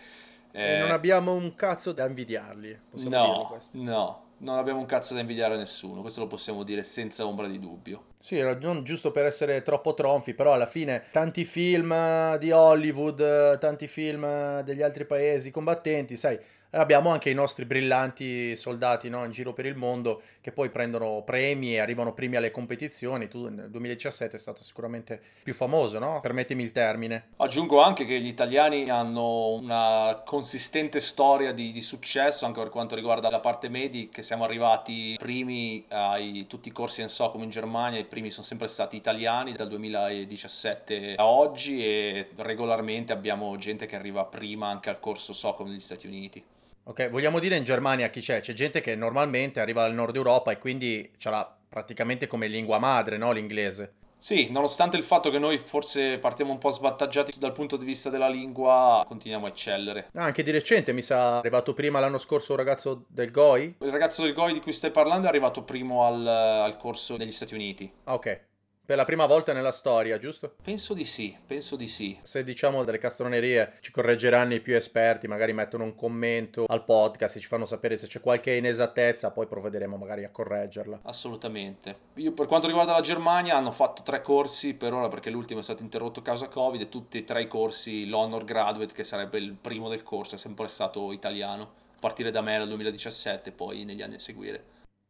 [SPEAKER 2] Eh, e non abbiamo un cazzo da invidiarli,
[SPEAKER 3] possiamo no, No, non abbiamo un cazzo da invidiare a nessuno, questo lo possiamo dire senza ombra di dubbio.
[SPEAKER 2] Sì, non giusto per essere troppo tronfi, però alla fine tanti film di Hollywood, tanti film degli altri paesi combattenti, sai, abbiamo anche i nostri brillanti soldati no, in giro per il mondo che poi prendono premi e arrivano primi alle competizioni. Tu nel 2017 è stato sicuramente più famoso, no? Permettimi il termine.
[SPEAKER 3] Aggiungo anche che gli italiani hanno una consistente storia di, di successo anche per quanto riguarda la parte medic. Siamo arrivati primi ai tutti i corsi in SOCOM in Germania, i primi sono sempre stati italiani dal 2017 a oggi e regolarmente abbiamo gente che arriva prima anche al corso SOCOM negli Stati Uniti.
[SPEAKER 2] Ok, vogliamo dire in Germania chi c'è? C'è gente che normalmente arriva dal nord Europa e quindi ce l'ha praticamente come lingua madre, no? L'inglese.
[SPEAKER 3] Sì, nonostante il fatto che noi forse partiamo un po' svantaggiati dal punto di vista della lingua, continuiamo a eccellere.
[SPEAKER 2] Ah, anche di recente mi sa arrivato prima l'anno scorso un ragazzo del GOI.
[SPEAKER 3] Il ragazzo del GOI di cui stai parlando è arrivato primo al, al corso degli Stati Uniti.
[SPEAKER 2] Ah, ok. Per la prima volta nella storia, giusto?
[SPEAKER 3] Penso di sì, penso di sì.
[SPEAKER 2] Se diciamo delle castronerie ci correggeranno i più esperti, magari mettono un commento al podcast e ci fanno sapere se c'è qualche inesattezza, poi provvederemo magari a correggerla.
[SPEAKER 3] Assolutamente. Io per quanto riguarda la Germania hanno fatto tre corsi per ora perché l'ultimo è stato interrotto a causa Covid e tutti e tre i corsi, l'Honor Graduate che sarebbe il primo del corso, è sempre stato italiano, a partire da me nel 2017 e poi negli anni a seguire.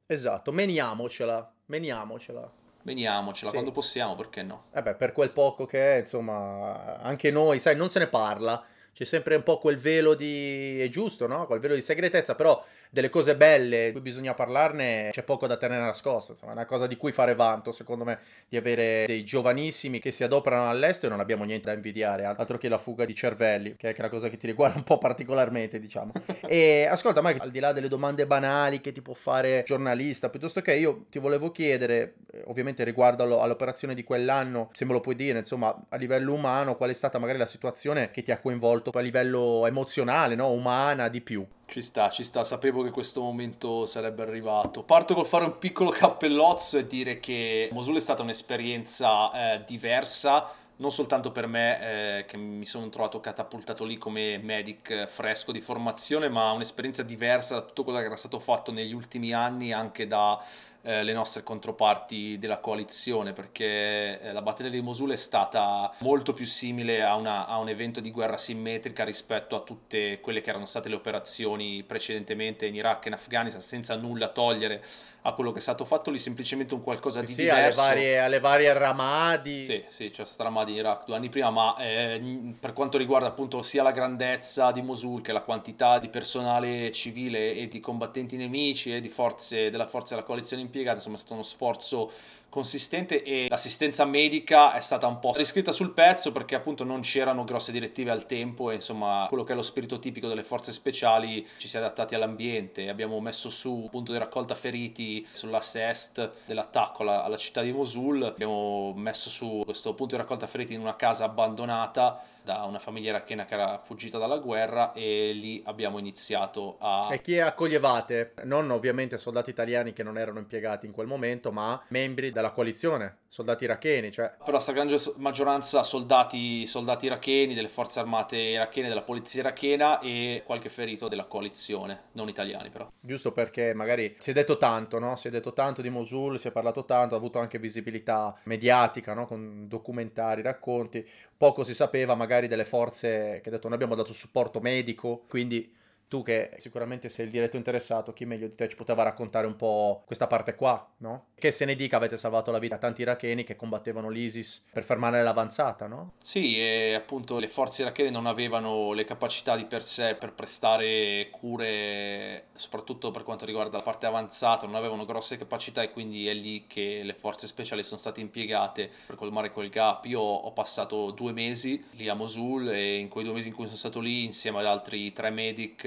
[SPEAKER 2] Esatto, meniamocela, meniamocela.
[SPEAKER 3] Veniamocela sì. quando possiamo, perché no?
[SPEAKER 2] Eh beh, per quel poco che è, insomma, anche noi, sai, non se ne parla. c'è sempre un po' quel velo di... è giusto, no? Quel velo di segretezza, però delle cose belle di cui bisogna parlarne c'è poco da tenere nascosto, insomma è una cosa di cui fare vanto secondo me di avere dei giovanissimi che si adoperano all'estero e non abbiamo niente da invidiare, altro che la fuga di cervelli, che è una cosa che ti riguarda un po' particolarmente diciamo. e ascolta Mike, al di là delle domande banali che ti può fare giornalista, piuttosto che io ti volevo chiedere, eh, ovviamente riguardo all'operazione di quell'anno, se me lo puoi dire, insomma a livello umano qual è stata magari la situazione che ti ha coinvolto a livello emozionale, no? umana di più.
[SPEAKER 3] Ci sta, ci sta, sapevo che questo momento sarebbe arrivato. Parto col fare un piccolo cappellozzo e dire che Mosul è stata un'esperienza eh, diversa, non soltanto per me eh, che mi sono trovato catapultato lì come medic fresco di formazione, ma un'esperienza diversa da tutto quello che era stato fatto negli ultimi anni anche da eh, le nostre controparti della coalizione perché eh, la battaglia di Mosul è stata molto più simile a, una, a, un evento di guerra simmetrica rispetto a tutte quelle che erano state le operazioni precedentemente in Iraq e in Afghanistan senza nulla togliere a quello che è stato fatto lì semplicemente un qualcosa
[SPEAKER 2] sì,
[SPEAKER 3] di
[SPEAKER 2] sì,
[SPEAKER 3] diverso.
[SPEAKER 2] alle varie, alle varie Ramadi.
[SPEAKER 3] Sì sì c'è stata Ramadi in Iraq due anni prima ma eh, per quanto riguarda appunto sia la grandezza di Mosul che la quantità di personale civile e di combattenti nemici e di forze della forza della coalizione in impiegati, insomma è stato uno sforzo consistente e l'assistenza medica è stata un po' riscritta sul pezzo perché appunto non c'erano grosse direttive al tempo e insomma quello che è lo spirito tipico delle forze speciali ci si è adattati all'ambiente abbiamo messo su un punto di raccolta feriti sull'asse est dell'attacco alla, alla città di Mosul abbiamo messo su questo punto di raccolta feriti in una casa abbandonata da una famiglia irachena che era fuggita dalla guerra e lì abbiamo iniziato a...
[SPEAKER 2] E chi accoglievate? Non ovviamente soldati italiani che non erano impiegati in quel momento, ma membri della coalizione, soldati iracheni, cioè...
[SPEAKER 3] Per la stragrande maggioranza soldati, soldati iracheni, delle forze armate irachene, della polizia irachena e qualche ferito della coalizione, non italiani però.
[SPEAKER 2] Giusto perché magari si è detto tanto, no? Si è detto tanto di Mosul, si è parlato tanto, ha avuto anche visibilità mediatica, no? Con documentari, racconti poco si sapeva magari delle forze che detto noi abbiamo dato supporto medico, quindi tu che sicuramente sei il diretto interessato, chi meglio di te ci poteva raccontare un po' questa parte qua, no? Che se ne dica avete salvato la vita a tanti iracheni che combattevano l'ISIS per fermare l'avanzata, no?
[SPEAKER 3] Sì, e appunto le forze irachene non avevano le capacità di per sé per prestare cure, soprattutto per quanto riguarda la parte avanzata, non avevano grosse capacità e quindi è lì che le forze speciali sono state impiegate per colmare quel gap. Io ho passato due mesi lì a Mosul e in quei due mesi in cui sono stato lì insieme ad altri tre medic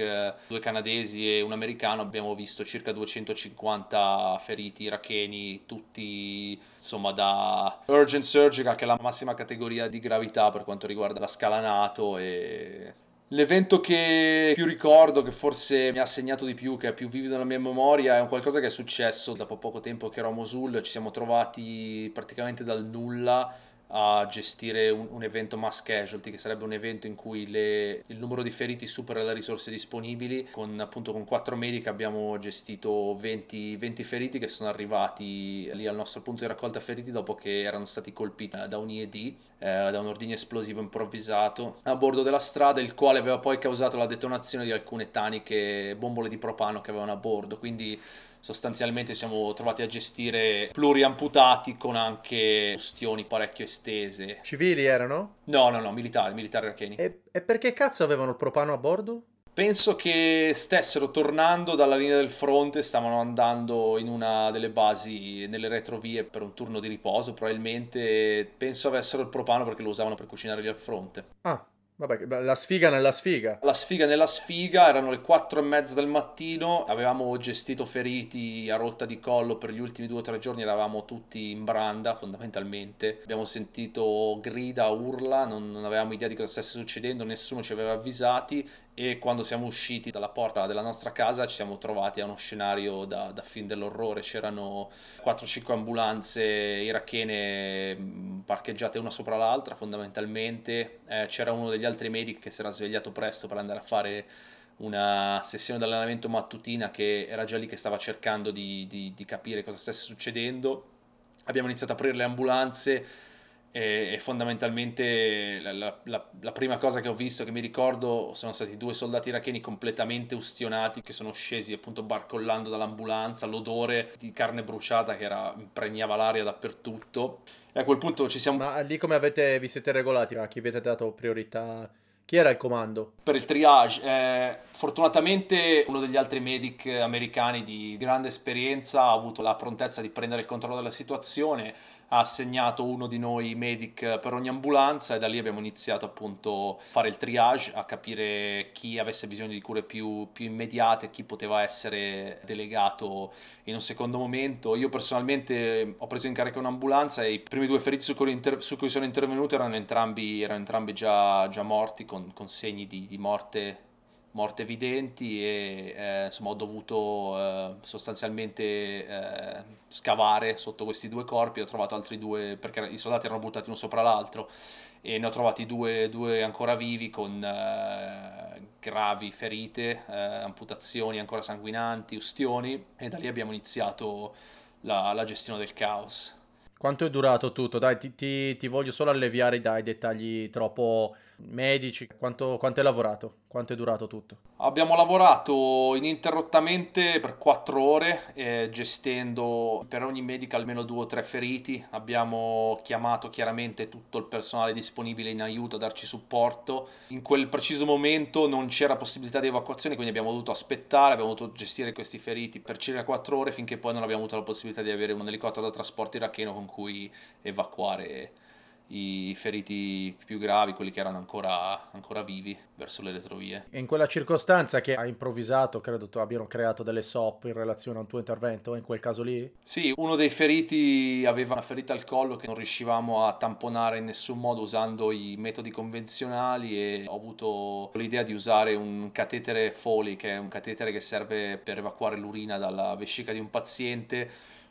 [SPEAKER 3] due canadesi e un americano abbiamo visto circa 250 feriti iracheni, tutti insomma da urgent surgical che è la massima categoria di gravità per quanto riguarda la scala NATO e L'evento che più ricordo, che forse mi ha segnato di più, che è più vivido nella mia memoria, è un qualcosa che è successo dopo poco tempo che ero a Mosul. Ci siamo trovati praticamente dal nulla a gestire un, un, evento mass casualty, che sarebbe un evento in cui le, il numero di feriti supera le risorse disponibili. Con appunto con quattro medici abbiamo gestito 20, 20, feriti che sono arrivati lì al nostro punto di raccolta feriti dopo che erano stati colpiti da un IED, eh, da un ordigno esplosivo improvvisato a bordo della strada, il quale aveva poi causato la detonazione di alcune taniche bombole di propano che avevano a bordo. Quindi sostanzialmente siamo trovati a gestire pluriamputati con anche ustioni parecchio estese.
[SPEAKER 2] Civili erano?
[SPEAKER 3] No, no, no, militari, militari iracheni.
[SPEAKER 2] E, e perché cazzo avevano il propano a bordo?
[SPEAKER 3] Penso che stessero tornando dalla linea del fronte, stavano andando in una delle basi nelle retrovie per un turno di riposo, probabilmente penso avessero il propano perché lo usavano per cucinare lì al fronte.
[SPEAKER 2] Ah, Vabbè, la sfiga nella sfiga.
[SPEAKER 3] La sfiga nella sfiga, erano le 4 e mezza del mattino, avevamo gestito feriti a rotta di collo per gli ultimi due o tre giorni, eravamo tutti in branda fondamentalmente. Abbiamo sentito grida, urla, non, non avevamo idea di cosa stesse succedendo, nessuno ci aveva avvisati e quando siamo usciti dalla porta della nostra casa ci siamo trovati a uno scenario da, da film dell'orrore, c'erano 4-5 ambulanze irachene parcheggiate una sopra l'altra fondamentalmente, eh, c'era uno degli altri medici che si era svegliato presto per andare a fare una sessione di allenamento mattutina che era già lì che stava cercando di, di, di capire cosa stesse succedendo. Abbiamo iniziato a aprire le ambulanze e, fondamentalmente la, la, la, prima cosa che ho visto, che mi ricordo, sono stati due soldati iracheni completamente ustionati che sono scesi appunto barcollando dall'ambulanza, l'odore di carne bruciata che era, impregnava l'aria dappertutto. E a quel punto ci siamo...
[SPEAKER 2] Ma lì come avete, vi siete regolati? A chi avete dato priorità? Chi era il comando?
[SPEAKER 3] Per il triage, eh, fortunatamente uno degli altri medic americani di grande esperienza ha avuto la prontezza di prendere il controllo della situazione, ha assegnato uno di noi medic per ogni ambulanza e da lì abbiamo iniziato appunto a fare il triage, a capire chi avesse bisogno di cure più, più immediate, chi poteva essere delegato in un secondo momento. Io personalmente ho preso in carico un'ambulanza e i primi due feriti su cui, inter- su cui sono intervenuto erano entrambi, erano entrambi già, già morti con, con segni di, di morte morte evidenti e eh, insomma ho dovuto eh, sostanzialmente eh, scavare sotto questi due corpi, ho trovato altri due perché i soldati erano buttati uno sopra l'altro e ne ho trovati due, due ancora vivi con eh, gravi ferite, eh, amputazioni ancora sanguinanti, ustioni e da lì abbiamo iniziato la, la gestione del caos.
[SPEAKER 2] Quanto è durato tutto? Dai, ti, ti, ti voglio solo alleviare dai dettagli troppo medici. Quanto, quanto hai lavorato? Quanto è durato tutto?
[SPEAKER 3] Abbiamo lavorato ininterrottamente per quattro ore, eh, gestendo per ogni medico almeno due o tre feriti. Abbiamo chiamato chiaramente tutto il personale disponibile in aiuto a darci supporto. In quel preciso momento non c'era possibilità di evacuazione, quindi abbiamo dovuto aspettare, abbiamo dovuto gestire questi feriti per circa quattro ore finché poi non abbiamo avuto la possibilità di avere un elicottero da trasporto iracheno con cui evacuare i feriti più gravi, quelli che erano ancora, ancora, vivi, verso le retrovie.
[SPEAKER 2] E in quella circostanza che hai improvvisato, credo tu abbiano creato delle SOP in relazione al tuo intervento, in quel caso lì?
[SPEAKER 3] Sì, uno dei feriti aveva una ferita al collo che non riuscivamo a tamponare in nessun modo usando i metodi convenzionali e ho avuto l'idea di usare un catetere Foley, che è un catetere che serve per evacuare l'urina dalla vescica di un paziente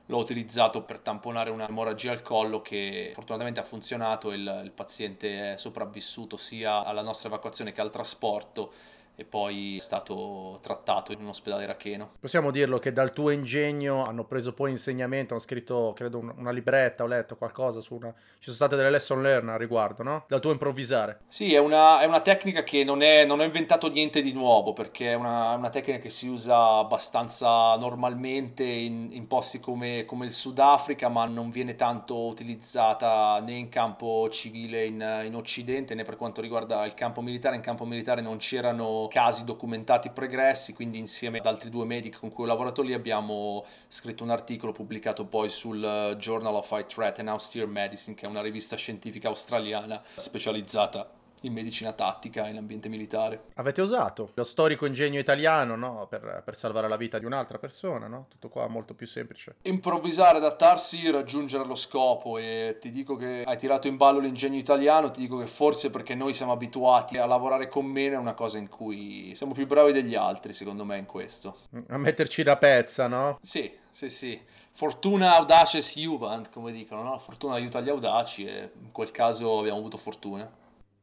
[SPEAKER 3] l'ho utilizzato per tamponare un'emorragia al collo che fortunatamente ha funzionato, il, il paziente è sopravvissuto sia alla nostra evacuazione che al trasporto e poi è stato trattato in un ospedale iracheno.
[SPEAKER 2] Possiamo dirlo che dal tuo ingegno hanno preso poi insegnamento, hanno scritto credo una libretta, ho letto qualcosa su una... ci sono state delle lesson learn al riguardo, no? Dal tuo improvvisare.
[SPEAKER 3] Sì, è una, è una tecnica che non, è, non ho inventato niente di nuovo perché è una, una tecnica che si usa abbastanza normalmente in, in posti come, come, il Sudafrica ma non viene tanto utilizzata né in campo civile in, in Occidente né per quanto riguarda il campo militare. In campo militare non c'erano casi documentati pregressi, quindi insieme ad altri due medici con cui ho lavorato lì abbiamo scritto un articolo pubblicato poi sul eh, Journal of High Threat and Austere Medicine, che è una rivista scientifica australiana specializzata in medicina tattica in ambiente militare.
[SPEAKER 2] Avete usato lo storico ingegno italiano no? per, per, salvare la vita di un'altra persona, no? tutto qua molto più semplice.
[SPEAKER 3] Improvvisare, adattarsi, raggiungere lo scopo e ti dico che hai tirato in ballo l'ingegno italiano, ti dico che forse perché noi siamo abituati a lavorare con meno è una cosa in cui siamo più bravi degli altri secondo me in questo.
[SPEAKER 2] A metterci la pezza, no?
[SPEAKER 3] Sì, sì, sì. Fortuna audaces juvent, come dicono, no? Fortuna aiuta gli audaci e in quel caso abbiamo avuto fortuna.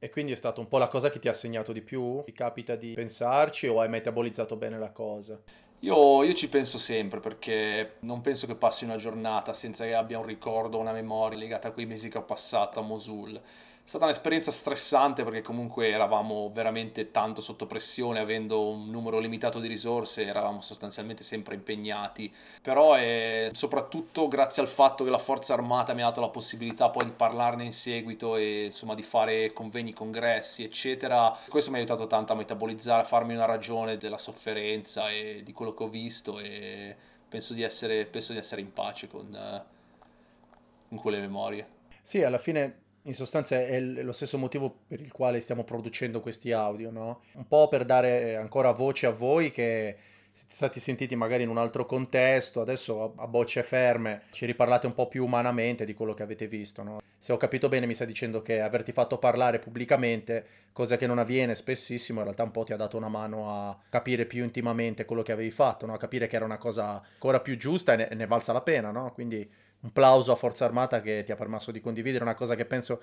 [SPEAKER 2] E quindi è stata un po' la cosa che ti ha segnato di più? Ti capita di pensarci o hai metabolizzato bene la cosa?
[SPEAKER 3] Io, io, ci penso sempre perché non penso che passi una giornata senza che abbia un ricordo, una memoria legata a quei mesi che ho passato a Mosul stata un'esperienza stressante perché comunque eravamo veramente tanto sotto pressione, avendo un numero limitato di risorse, eravamo sostanzialmente sempre impegnati. Però è soprattutto grazie al fatto che la Forza Armata mi ha dato la possibilità poi di parlarne in seguito e insomma di fare convegni, congressi, eccetera. Questo mi ha aiutato tanto a metabolizzare, a farmi una ragione della sofferenza e di quello che ho visto e penso di essere, penso di essere in pace con, con quelle memorie.
[SPEAKER 2] Sì, alla fine in sostanza è lo stesso motivo per il quale stiamo producendo questi audio, no? Un po' per dare ancora voce a voi che siete stati sentiti magari in un altro contesto, adesso a bocce ferme ci riparlate un po' più umanamente di quello che avete visto, no? Se ho capito bene mi stai dicendo che averti fatto parlare pubblicamente, cosa che non avviene spessissimo, in realtà un po' ti ha dato una mano a capire più intimamente quello che avevi fatto, no? A capire che era una cosa ancora più giusta e ne, ne valsa la pena, no? Quindi un plauso a Forza Armata che ti ha permesso di condividere una cosa che penso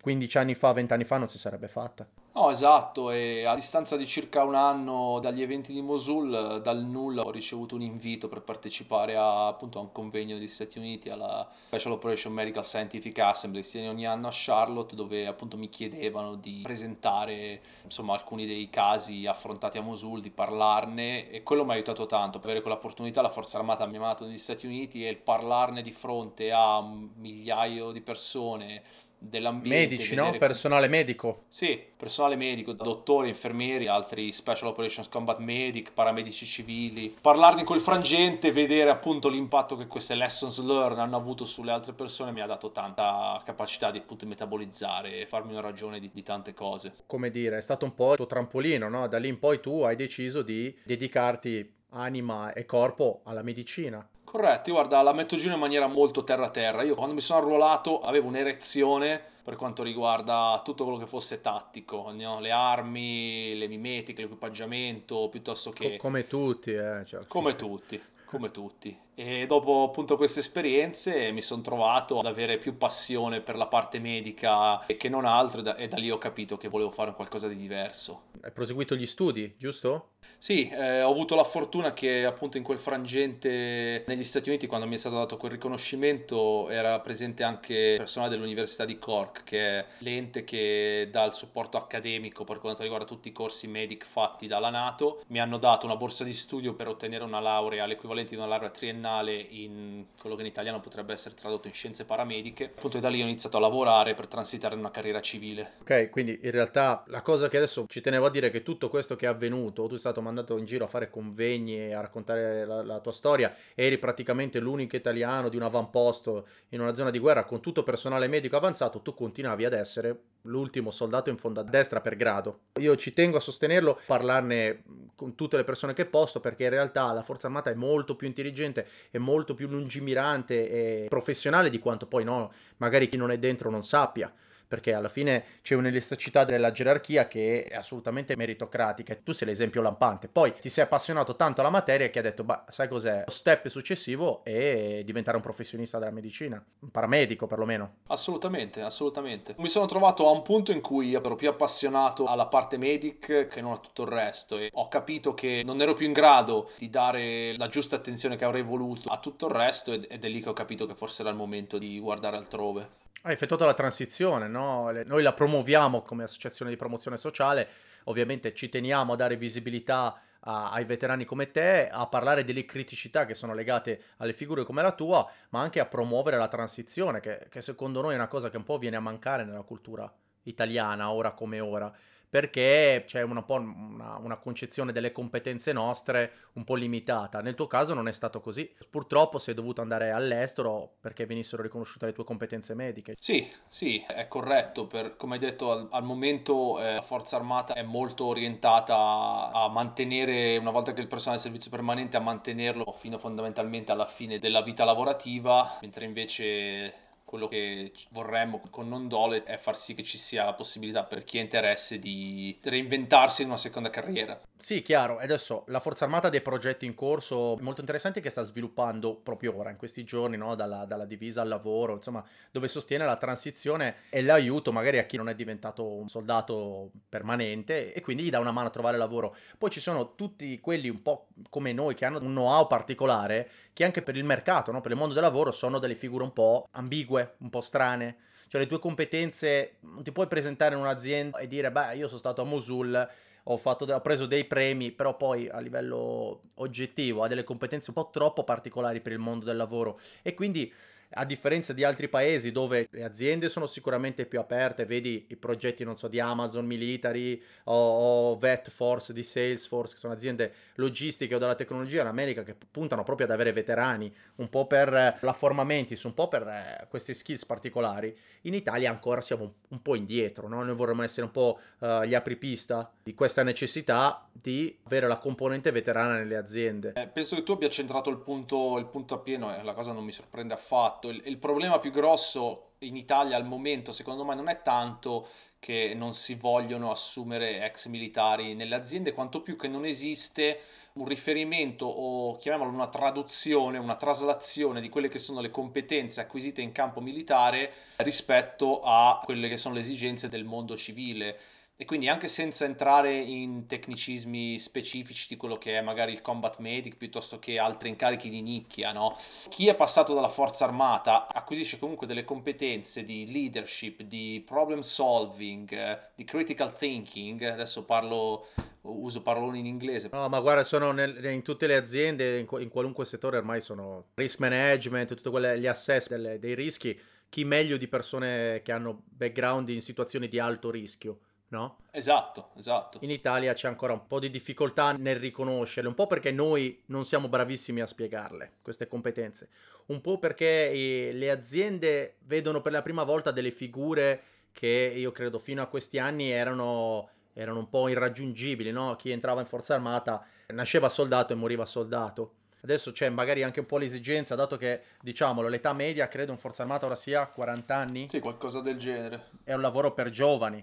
[SPEAKER 2] 15 anni fa, 20 anni fa non si sarebbe fatta.
[SPEAKER 3] No, esatto, e a distanza di circa un anno dagli eventi di Mosul, dal nulla ho ricevuto un invito per partecipare a, appunto, a un convegno degli Stati Uniti alla Special Operation Medical Scientific Assembly, si tiene ogni anno a Charlotte, dove appunto mi chiedevano di presentare insomma alcuni dei casi affrontati a Mosul, di parlarne e quello mi ha aiutato tanto, per avere quell'opportunità la Forza Armata mi ha mandato negli Stati Uniti e il parlarne di fronte a un migliaio di persone dell'ambiente.
[SPEAKER 2] Medici, no? Personale medico.
[SPEAKER 3] Sì, personale medico, dottori, infermieri, altri Special Operations Combat Medic, paramedici civili. Parlarne col frangente, vedere appunto l'impatto che queste lessons learned hanno avuto sulle altre persone mi ha dato tanta capacità di appunto metabolizzare e farmi una ragione di, di tante cose.
[SPEAKER 2] Come dire, è stato un po' il tuo trampolino, no? Da lì in poi tu hai deciso di dedicarti anima e corpo alla medicina.
[SPEAKER 3] Corretto, guarda, la metto giù in maniera molto terra-terra. Io quando mi sono arruolato avevo un'erezione per quanto riguarda tutto quello che fosse tattico, no? le armi, le mimetiche, l'equipaggiamento, piuttosto che...
[SPEAKER 2] Co- come tutti, eh. Cioè,
[SPEAKER 3] come tutti come tutti. E dopo appunto queste esperienze mi sono trovato ad avere più passione per la parte medica che non altro e da, e da, lì ho capito che volevo fare qualcosa di diverso.
[SPEAKER 2] Hai proseguito gli studi, giusto?
[SPEAKER 3] Sì, eh, ho avuto la fortuna che appunto in quel frangente negli Stati Uniti quando mi è stato dato quel riconoscimento era presente anche personale dell'Università di Cork che è l'ente che dà il supporto accademico per quanto riguarda tutti i corsi medic fatti dalla Nato. Mi hanno dato una borsa di studio per ottenere una laurea all'equivalente di una laurea triennale in quello che in italiano potrebbe essere tradotto in scienze paramediche. Appunto da lì ho iniziato a lavorare per transitare in una carriera civile.
[SPEAKER 2] Ok, quindi in realtà la cosa che adesso ci tenevo a dire è che tutto questo che è avvenuto, tu sei stato mandato in giro a fare convegni e a raccontare la, la tua storia, eri praticamente l'unico italiano di un avamposto in una zona di guerra con tutto personale medico avanzato, tu continuavi ad essere l'ultimo soldato in fondo a destra per grado. Io ci tengo a sostenerlo, parlarne con tutte le persone che posso, perché in realtà la Forza Armata è molto più intelligente, è molto più lungimirante e professionale di quanto poi no, magari chi non è dentro non sappia perché alla fine c'è un'elasticità della gerarchia che è assolutamente meritocratica. Tu sei l'esempio lampante. Poi ti sei appassionato tanto alla materia che hai detto, bah, sai cos'è? Lo step successivo è diventare un professionista della medicina, un paramedico perlomeno.
[SPEAKER 3] Assolutamente, assolutamente. Mi sono trovato a un punto in cui ero più appassionato alla parte medic che non a tutto il resto e ho capito che non ero più in grado di dare la giusta attenzione che avrei voluto a tutto il resto ed è lì che ho capito che forse era il momento di guardare altrove.
[SPEAKER 2] Hai effettuato la transizione, no? Noi la promuoviamo come associazione di promozione sociale, ovviamente ci teniamo a dare visibilità a, ai veterani come te, a parlare delle criticità che sono legate alle figure come la tua, ma anche a promuovere la transizione, che, che secondo noi è una cosa che un po' viene a mancare nella cultura italiana, ora come ora perché c'è una, una, una, concezione delle competenze nostre un po' limitata. Nel tuo caso non è stato così. Purtroppo sei dovuto andare all'estero perché venissero riconosciute le tue competenze mediche.
[SPEAKER 3] Sì, sì, è corretto. Per, come hai detto, al, al momento eh, la Forza Armata è molto orientata a, a mantenere, una volta che il personale del servizio permanente, a mantenerlo fino fondamentalmente alla fine della vita lavorativa, mentre invece quello che vorremmo con Non Dole è far sì che ci sia la possibilità per chi ha interesse di reinventarsi in una seconda carriera.
[SPEAKER 2] Sì, chiaro. Adesso la Forza Armata ha dei progetti in corso molto interessanti che sta sviluppando proprio ora, in questi giorni, no? dalla, dalla, divisa al lavoro, insomma, dove sostiene la transizione e l'aiuto magari a chi non è diventato un soldato permanente e quindi gli dà una mano a trovare lavoro. Poi ci sono tutti quelli un po' come noi che hanno un know-how particolare che anche per il mercato, no? per il mondo del lavoro, sono delle figure un po' ambigue, un po' strane. Cioè le tue competenze non ti puoi presentare in un'azienda e dire, beh, io sono stato a Mosul ho, fatto, ho, preso dei premi, però poi a livello oggettivo ha delle competenze un po' troppo particolari per il mondo del lavoro. E quindi a differenza di altri paesi dove le aziende sono sicuramente più aperte, vedi i progetti, non so, di Amazon Military o, o VetForce di Salesforce, che sono aziende logistiche o della tecnologia in America che puntano proprio ad avere veterani, un po' per eh, la forma mentis, un po' per eh, queste skills particolari. In Italia ancora siamo un, un po' indietro, no? Noi vorremmo essere un po' uh, gli apripista di questa necessità di avere la componente veterana nelle aziende.
[SPEAKER 3] Eh, penso che tu abbia centrato il punto, il punto a pieno e la cosa non mi sorprende affatto. Il, il problema più grosso in Italia al momento secondo me non è tanto che non si vogliono assumere ex militari nelle aziende, quanto più che non esiste un riferimento o chiamiamolo una traduzione, una traslazione di quelle che sono le competenze acquisite in campo militare rispetto a quelle che sono le esigenze del mondo civile. E quindi anche senza entrare in tecnicismi specifici di quello che è magari il combat medic piuttosto che altri incarichi di nicchia, no? Chi è passato dalla forza armata acquisisce comunque delle competenze di leadership, di problem solving, di critical thinking. Adesso parlo, uso paroloni in inglese.
[SPEAKER 2] No, ma guarda, sono nel, in tutte le aziende, in, in, qualunque settore ormai sono risk management, tutti gli assess delle, dei rischi chi meglio di persone che hanno background in situazioni di alto rischio, no?
[SPEAKER 3] Esatto, esatto.
[SPEAKER 2] In Italia c'è ancora un po' di difficoltà nel riconoscerle, un po' perché noi non siamo bravissimi a spiegarle, queste competenze, un po' perché eh, le aziende vedono per la prima volta delle figure che io credo fino a questi anni erano, erano un po' irraggiungibili, no? Chi entrava in forza armata nasceva soldato e moriva soldato. Adesso c'è magari anche un po' l'esigenza, dato che, diciamolo, l'età media credo in forza armata ora sia 40 anni.
[SPEAKER 3] Sì, qualcosa del genere.
[SPEAKER 2] È un lavoro per giovani.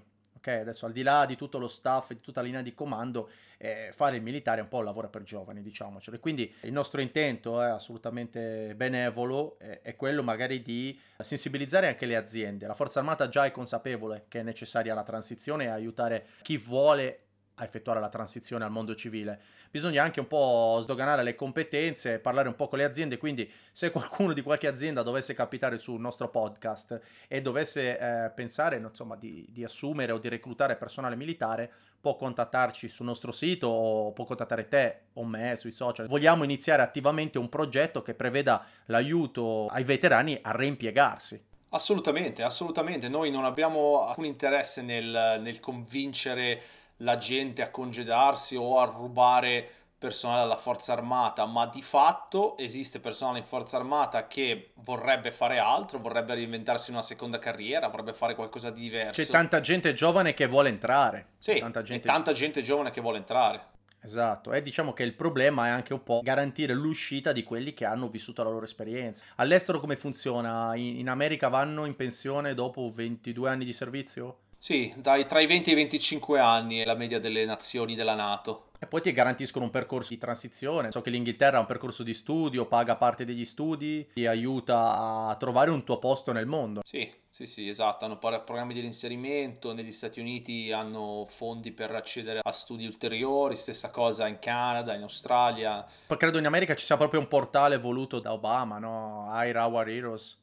[SPEAKER 2] Adesso al di là di tutto lo staff e di tutta la linea di comando, eh, fare il militare è un po' un lavoro per giovani, diciamocelo. Quindi il nostro intento è assolutamente benevolo, è, è quello magari di sensibilizzare anche le aziende. La forza armata già è consapevole che è necessaria la transizione e aiutare chi vuole a effettuare la transizione al mondo civile. Bisogna anche un po' sdoganare le competenze, parlare un po' con le aziende, quindi se qualcuno di qualche azienda dovesse capitare sul nostro podcast e dovesse eh, pensare insomma, di, di, assumere o di reclutare personale militare, può contattarci sul nostro sito o può contattare te o me sui social. Vogliamo iniziare attivamente un progetto che preveda l'aiuto ai veterani a reimpiegarsi.
[SPEAKER 3] Assolutamente, assolutamente. Noi non abbiamo alcun interesse nel, nel convincere la gente a congedarsi o a rubare personale alla forza armata, ma di fatto esiste personale in forza armata che vorrebbe fare altro, vorrebbe reinventarsi una seconda carriera, vorrebbe fare qualcosa di diverso.
[SPEAKER 2] C'è tanta gente giovane che vuole entrare.
[SPEAKER 3] Sì,
[SPEAKER 2] tanta gente...
[SPEAKER 3] e tanta gente giovane che vuole entrare.
[SPEAKER 2] Esatto, e diciamo che il problema è anche un po' garantire l'uscita di quelli che hanno vissuto la loro esperienza. All'estero come funziona? In, in America vanno in pensione dopo 22 anni di servizio?
[SPEAKER 3] Sì, dai, tra i 20 e i 25 anni è la media delle nazioni della Nato.
[SPEAKER 2] E poi ti garantiscono un percorso di transizione. So che l'Inghilterra ha un percorso di studio, paga parte degli studi, ti aiuta a trovare un tuo posto nel mondo.
[SPEAKER 3] Sì, sì, sì, esatto. Hanno programmi di inserimento. Negli Stati Uniti hanno fondi per accedere a studi ulteriori. Stessa cosa in Canada, in Australia.
[SPEAKER 2] Poi credo in America ci sia proprio un portale voluto da Obama, no? Hire Our Heroes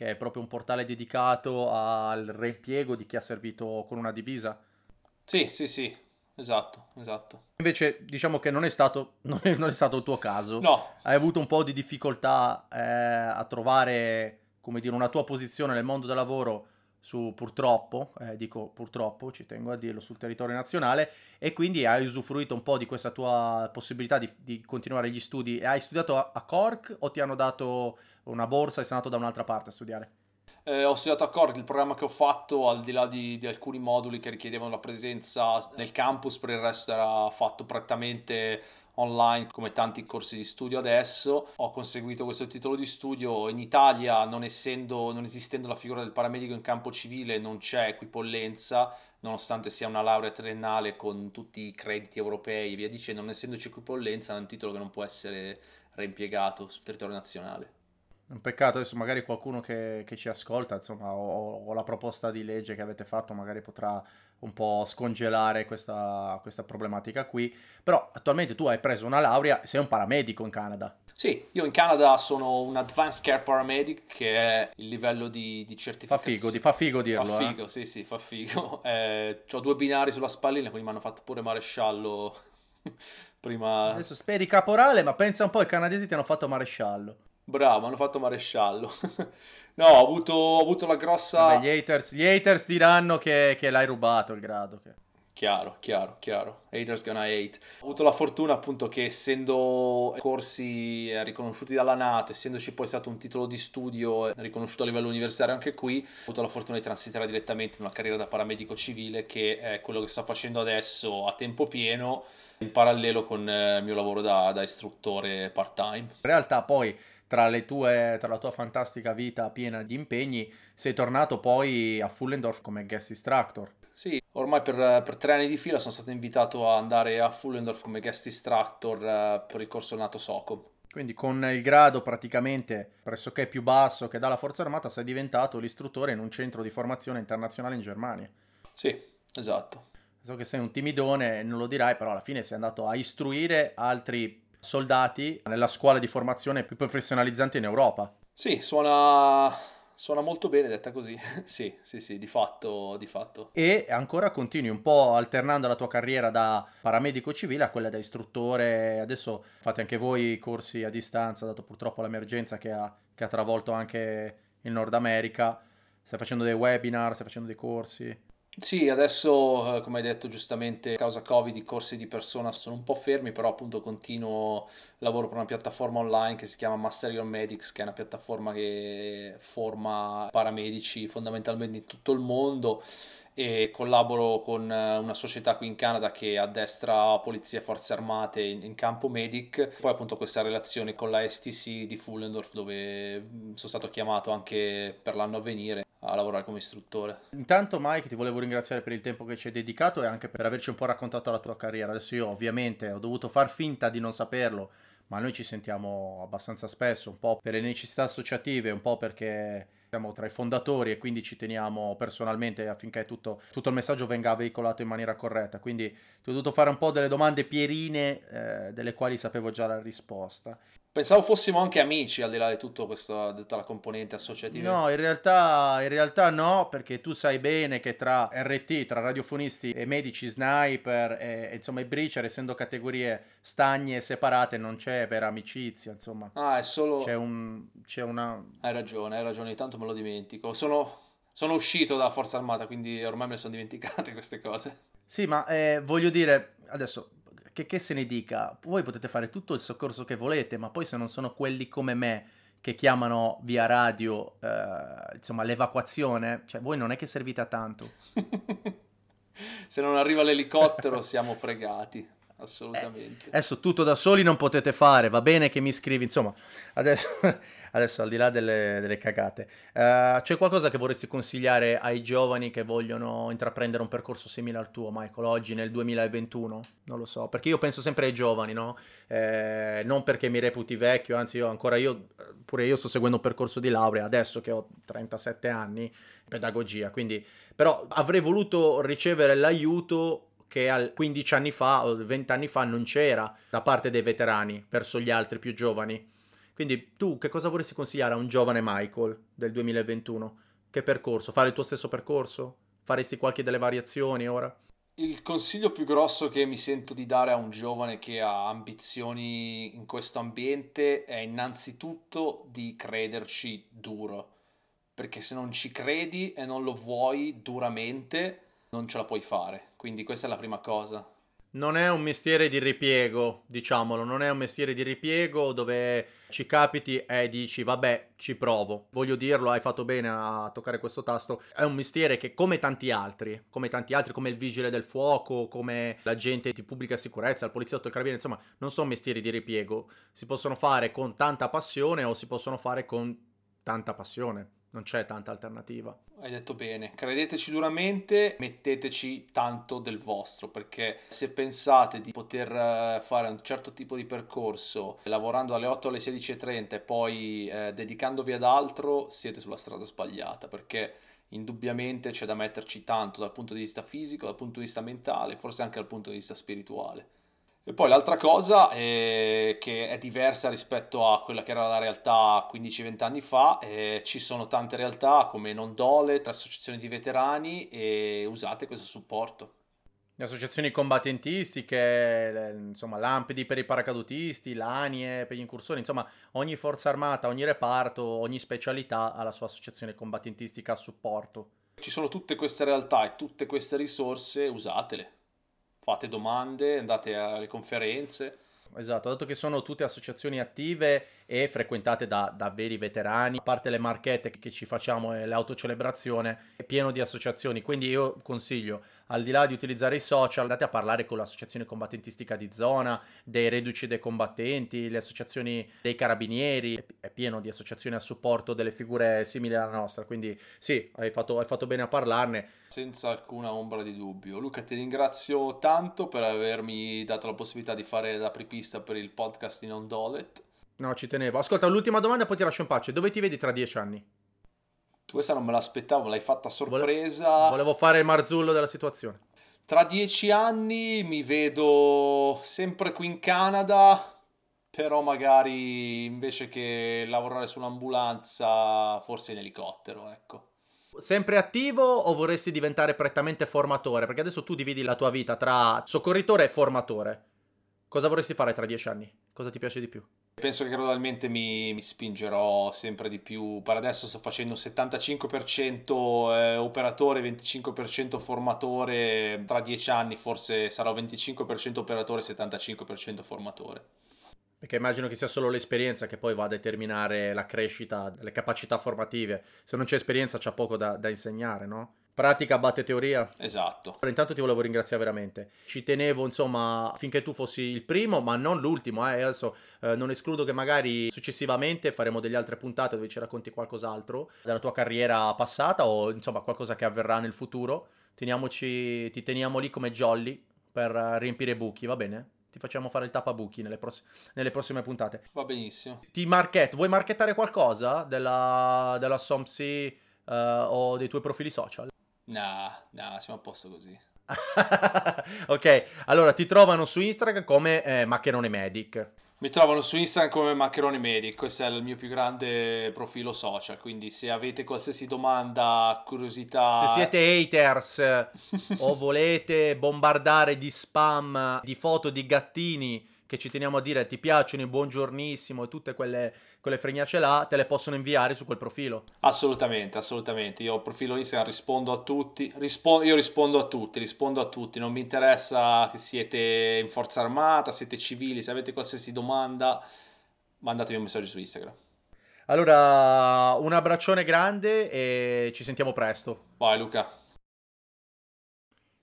[SPEAKER 2] che è proprio un portale dedicato al reimpiego di chi ha servito con una divisa.
[SPEAKER 3] Sì, sì, sì, esatto, esatto.
[SPEAKER 2] Invece diciamo che non è stato, non è, non è stato il tuo caso.
[SPEAKER 3] No.
[SPEAKER 2] Hai avuto un po' di difficoltà eh, a trovare, come dire, una tua posizione nel mondo del lavoro su purtroppo, eh, dico purtroppo, ci tengo a dirlo, sul territorio nazionale e quindi hai usufruito un po' di questa tua possibilità di, di continuare gli studi. E hai studiato a, a Cork o ti hanno dato una borsa e sei andato da un'altra parte a studiare?
[SPEAKER 3] Eh, ho studiato a Cork, il programma che ho fatto, al di là di, di, alcuni moduli che richiedevano la presenza nel campus, per il resto era fatto prettamente online come tanti corsi di studio adesso. Ho conseguito questo titolo di studio in Italia, non, essendo, non esistendo la figura del paramedico in campo civile, non c'è equipollenza, nonostante sia una laurea triennale con tutti i crediti europei e via dicendo, non essendoci equipollenza, è un titolo che non può essere reimpiegato sul territorio nazionale.
[SPEAKER 2] Un peccato, adesso magari qualcuno che, che ci ascolta, insomma, o, o, la proposta di legge che avete fatto magari potrà un po' scongelare questa, questa, problematica qui. Però attualmente tu hai preso una laurea, sei un paramedico in Canada.
[SPEAKER 3] Sì, io in Canada sono un Advanced Care Paramedic, che è il livello di, di certificazione.
[SPEAKER 2] Fa figo, di, fa figo dirlo.
[SPEAKER 3] Fa figo,
[SPEAKER 2] eh?
[SPEAKER 3] sì, sì, fa figo. Eh, ho due binari sulla spallina, quindi mi hanno fatto pure maresciallo prima...
[SPEAKER 2] Adesso speri caporale, ma pensa un po', i canadesi ti hanno fatto maresciallo.
[SPEAKER 3] Bravo, hanno fatto maresciallo. no, ho avuto, ho avuto la grossa...
[SPEAKER 2] Vabbè, gli, haters, gli, haters, diranno che, che, l'hai rubato il grado. Che...
[SPEAKER 3] Chiaro, chiaro, chiaro. Haters gonna hate. Ho avuto la fortuna appunto che essendo corsi eh, riconosciuti dalla Nato, essendoci poi stato un titolo di studio eh, riconosciuto a livello universitario anche qui, ho avuto la fortuna di transitare direttamente in una carriera da paramedico civile che è quello che sto facendo adesso a tempo pieno in parallelo con eh, il mio lavoro da, da istruttore part-time. In
[SPEAKER 2] realtà poi tra, le tue, tra la tua fantastica vita piena di impegni, sei tornato poi a Fullendorf come guest instructor.
[SPEAKER 3] Sì, ormai per, per, tre anni di fila sono stato invitato ad andare a Fullendorf come guest instructor uh, per il corso nato SOCOM.
[SPEAKER 2] Quindi con il grado praticamente pressoché più basso che dalla Forza Armata sei diventato l'istruttore in un centro di formazione internazionale in Germania.
[SPEAKER 3] Sì, esatto.
[SPEAKER 2] So che sei un timidone, non lo dirai, però alla fine sei andato a istruire altri soldati nella scuola di formazione più professionalizzante in Europa.
[SPEAKER 3] Sì, suona, suona molto bene detta così. sì, sì, sì, di fatto, di fatto.
[SPEAKER 2] E ancora continui un po' alternando la tua carriera da paramedico civile a quella da istruttore. Adesso fate anche voi corsi a distanza, dato purtroppo l'emergenza che ha, che ha travolto anche il Nord America. Stai facendo dei webinar, stai facendo dei corsi?
[SPEAKER 3] Sì, adesso, eh, come hai detto giustamente, a causa Covid i corsi di persona sono un po' fermi, però appunto continuo, lavoro per una piattaforma online che si chiama Master Your Medics, che è una piattaforma che forma paramedici fondamentalmente in tutto il mondo e collaboro con eh, una società qui in Canada che addestra polizia e forze armate in, in, campo medic. Poi appunto questa relazione con la STC di Fullendorf dove mm, sono stato chiamato anche per l'anno a venire a lavorare come istruttore.
[SPEAKER 2] Intanto Mike ti volevo ringraziare per il tempo che ci hai dedicato e anche per averci un po' raccontato la tua carriera. Adesso io ovviamente ho dovuto far finta di non saperlo, ma noi ci sentiamo abbastanza spesso, un po' per le necessità associative, un po' perché siamo tra i fondatori e quindi ci teniamo personalmente affinché tutto, tutto il messaggio venga veicolato in maniera corretta. Quindi ti ho dovuto fare un po' delle domande pierine eh, delle quali sapevo già la risposta.
[SPEAKER 3] Pensavo fossimo anche amici al di là di tutto questo, tutta la componente associativa.
[SPEAKER 2] No, in realtà, in realtà no, perché tu sai bene che tra RT, tra radiofonisti e medici, sniper e insomma i breacher, essendo categorie stagne e separate, non c'è vera amicizia, insomma.
[SPEAKER 3] Ah, è solo...
[SPEAKER 2] C'è, un, c'è una...
[SPEAKER 3] Hai ragione, hai ragione, tanto me lo dimentico. Sono, sono uscito dalla Forza Armata, quindi ormai me ne sono dimenticate queste cose.
[SPEAKER 2] Sì, ma eh, voglio dire, adesso che, che se ne dica, voi potete fare tutto il soccorso che volete, ma poi se non sono quelli come me che chiamano via radio, eh, insomma, l'evacuazione, cioè voi non è che servite a tanto.
[SPEAKER 3] se non arriva l'elicottero siamo fregati, assolutamente.
[SPEAKER 2] Eh, adesso tutto da soli non potete fare, va bene che mi scrivi, insomma, adesso adesso al di là delle, delle cagate, uh, c'è qualcosa che vorresti consigliare ai giovani che vogliono intraprendere un percorso simile al tuo, Michael, oggi nel 2021? Non lo so, perché io penso sempre ai giovani, no? Eh, non perché mi reputi vecchio, anzi io ancora io, pure io sto seguendo un percorso di laurea, adesso che ho 37 anni, pedagogia, quindi però avrei voluto ricevere l'aiuto che 15 anni fa o 20 anni fa non c'era da parte dei veterani verso gli altri più giovani. Quindi tu che cosa vorresti consigliare a un giovane Michael del 2021? Che percorso? Fare il tuo stesso percorso? Faresti qualche delle variazioni ora?
[SPEAKER 3] Il consiglio più grosso che mi sento di dare a un giovane che ha ambizioni in questo ambiente è innanzitutto di crederci duro, perché se non ci credi e non lo vuoi duramente, non ce la puoi fare. Quindi questa è la prima cosa
[SPEAKER 2] non è un mestiere di ripiego, diciamolo, non è un mestiere di ripiego dove ci capiti e dici vabbè ci provo. Voglio dirlo, hai fatto bene a toccare questo tasto. È un mestiere che come tanti altri, come tanti altri, come il vigile del fuoco, come l'agente di pubblica sicurezza, il poliziotto, il carabiniere, insomma, non sono mestieri di ripiego. Si possono fare con tanta passione o si possono fare con tanta passione non c'è tanta alternativa.
[SPEAKER 3] Hai detto bene, credeteci duramente, metteteci tanto del vostro, perché se pensate di poter eh, fare un certo tipo di percorso lavorando dalle 8 alle 16.30 e poi eh, dedicandovi ad altro, siete sulla strada sbagliata, perché indubbiamente c'è da metterci tanto dal punto di vista fisico, dal punto di vista mentale, forse anche dal punto di vista spirituale. E poi l'altra cosa è che è diversa rispetto a quella che era la realtà 15-20 anni fa, eh, ci sono tante realtà come Non Dole, tre associazioni di veterani e usate questo supporto.
[SPEAKER 2] Le associazioni combattentistiche, insomma l'Ampedi per i paracadutisti, l'ANIE per gli incursori, insomma ogni forza armata, ogni reparto, ogni specialità ha la sua associazione combattentistica a supporto.
[SPEAKER 3] Ci sono tutte queste realtà e tutte queste risorse, usatele fate domande, andate alle conferenze.
[SPEAKER 2] Esatto, dato che sono tutte associazioni attive e frequentate da, da, veri veterani, a parte le marchette che ci facciamo e l'autocelebrazione, è pieno di associazioni, quindi io consiglio al di là di utilizzare i social, andate a parlare con l'associazione combattentistica di zona, dei reduci dei combattenti, le associazioni dei carabinieri, è pieno di associazioni a supporto delle figure simili alla nostra, quindi sì, hai fatto, hai fatto bene a parlarne.
[SPEAKER 3] Senza alcuna ombra di dubbio. Luca, ti ringrazio tanto per avermi dato la possibilità di fare la prepista per il podcast in Ondolet.
[SPEAKER 2] No, ci tenevo. Ascolta, l'ultima domanda, poi ti lascio in pace. Dove ti vedi tra dieci anni?
[SPEAKER 3] Questa non me l'aspettavo, l'hai fatta a
[SPEAKER 2] sorpresa. Volevo fare il marzullo della situazione.
[SPEAKER 3] Tra dieci anni mi vedo sempre qui in Canada, però magari invece che lavorare sull'ambulanza, forse in elicottero, ecco.
[SPEAKER 2] Sempre attivo o vorresti diventare prettamente formatore? Perché adesso tu dividi la tua vita tra soccorritore e formatore. Cosa vorresti fare tra dieci anni? Cosa ti piace di più?
[SPEAKER 3] Penso che gradualmente mi, mi spingerò sempre di più. Per adesso sto facendo un 75% eh, operatore, 25% formatore. Tra dieci anni forse sarò 25% operatore, 75% formatore.
[SPEAKER 2] Perché immagino che sia solo l'esperienza che poi va a determinare la crescita delle capacità formative. Se non c'è esperienza c'è poco da, da insegnare, no? Pratica batte teoria.
[SPEAKER 3] Esatto.
[SPEAKER 2] Allora, intanto ti volevo ringraziare veramente. Ci tenevo, insomma, finché tu fossi il primo, ma non l'ultimo. Eh. Adesso eh, non escludo che magari successivamente faremo delle altre puntate dove ci racconti qualcos'altro della tua carriera passata o, insomma, qualcosa che avverrà nel futuro. Teniamoci, ti teniamo lì come jolly per riempire buchi, va bene? Ti facciamo fare il tapabuchi nelle, pross- nelle prossime puntate.
[SPEAKER 3] Va benissimo.
[SPEAKER 2] Ti marchetto. Vuoi marchettare qualcosa della, della SOMSI uh, o dei tuoi profili social?
[SPEAKER 3] No, no, siamo a posto così.
[SPEAKER 2] ok, allora ti trovano su Instagram come eh, Maccherone Medic.
[SPEAKER 3] Mi trovano su Instagram come Maccherone Medic, questo è il mio più grande profilo social, quindi se avete qualsiasi domanda, curiosità...
[SPEAKER 2] Se siete haters o volete bombardare di spam, di foto di gattini che ci teniamo a dire ti piacciono i buongiornissimo e tutte quelle, quelle fregnacce là, te le possono inviare su quel profilo.
[SPEAKER 3] Assolutamente, assolutamente. Io ho profilo Instagram, rispondo a tutti, rispondo, io rispondo a tutti, rispondo a tutti. Non mi interessa che siete in forza armata, siete civili, se avete qualsiasi domanda, mandatemi un messaggio su Instagram.
[SPEAKER 2] Allora, un abbraccione grande e ci sentiamo presto.
[SPEAKER 3] Vai Luca.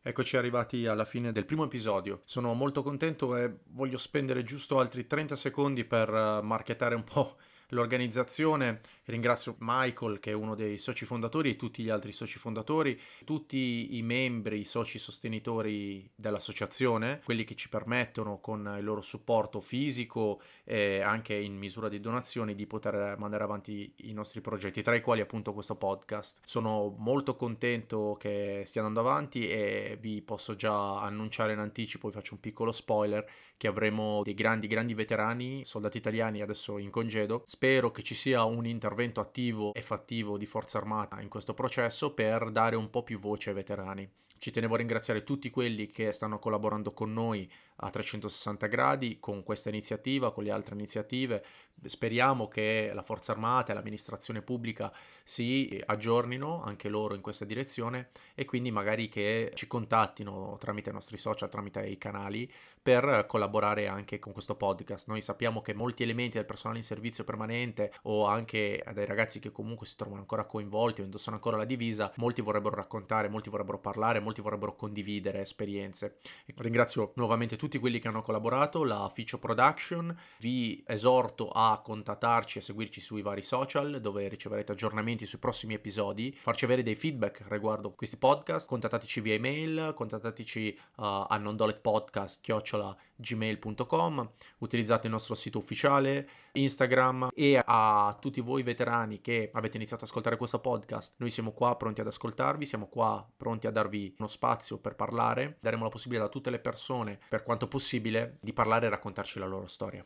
[SPEAKER 2] Eccoci arrivati alla fine del primo episodio. Sono molto contento e voglio spendere giusto altri 30 secondi per uh, marketare un po' l'organizzazione. Ringrazio Michael che è uno dei soci fondatori e tutti gli altri soci fondatori, tutti i membri, i soci sostenitori dell'associazione, quelli che ci permettono con il loro supporto fisico e anche in misura di donazioni di poter mandare avanti i nostri progetti, tra i quali appunto questo podcast. Sono molto contento che stia andando avanti e vi posso già annunciare in anticipo, vi faccio un piccolo spoiler, che avremo dei grandi, grandi veterani, soldati italiani adesso in congedo. Spero che ci sia un intervento attivo e fattivo di Forza Armata in questo processo per dare un po' più voce ai veterani. Ci tenevo a ringraziare tutti quelli che stanno collaborando con noi a 360 gradi con questa iniziativa, con le altre iniziative. Speriamo che la Forza Armata e l'amministrazione pubblica si aggiornino anche loro in questa direzione e quindi magari che ci contattino tramite i nostri social, tramite i canali per collaborare anche con questo podcast. Noi sappiamo che molti elementi del personale in servizio permanente o anche dai ragazzi che comunque si trovano ancora coinvolti o indossano ancora la divisa, molti vorrebbero raccontare, molti vorrebbero parlare, molti vorrebbero condividere esperienze. E ringrazio nuovamente tutti tutti quelli che hanno collaborato, la Ficcio Production. Vi esorto a contattarci e seguirci sui vari social dove riceverete aggiornamenti sui prossimi episodi, farci avere dei feedback riguardo questi podcast, contattateci via email, contattateci uh, a nondoletpodcast.gmail.com, utilizzate il nostro sito ufficiale, Instagram e a tutti voi veterani che avete iniziato ad ascoltare questo podcast. Noi siamo qua pronti ad ascoltarvi, siamo qua pronti a darvi uno spazio per parlare, daremo la possibilità a tutte le persone, per quanto possibile, di parlare e raccontarci la loro storia.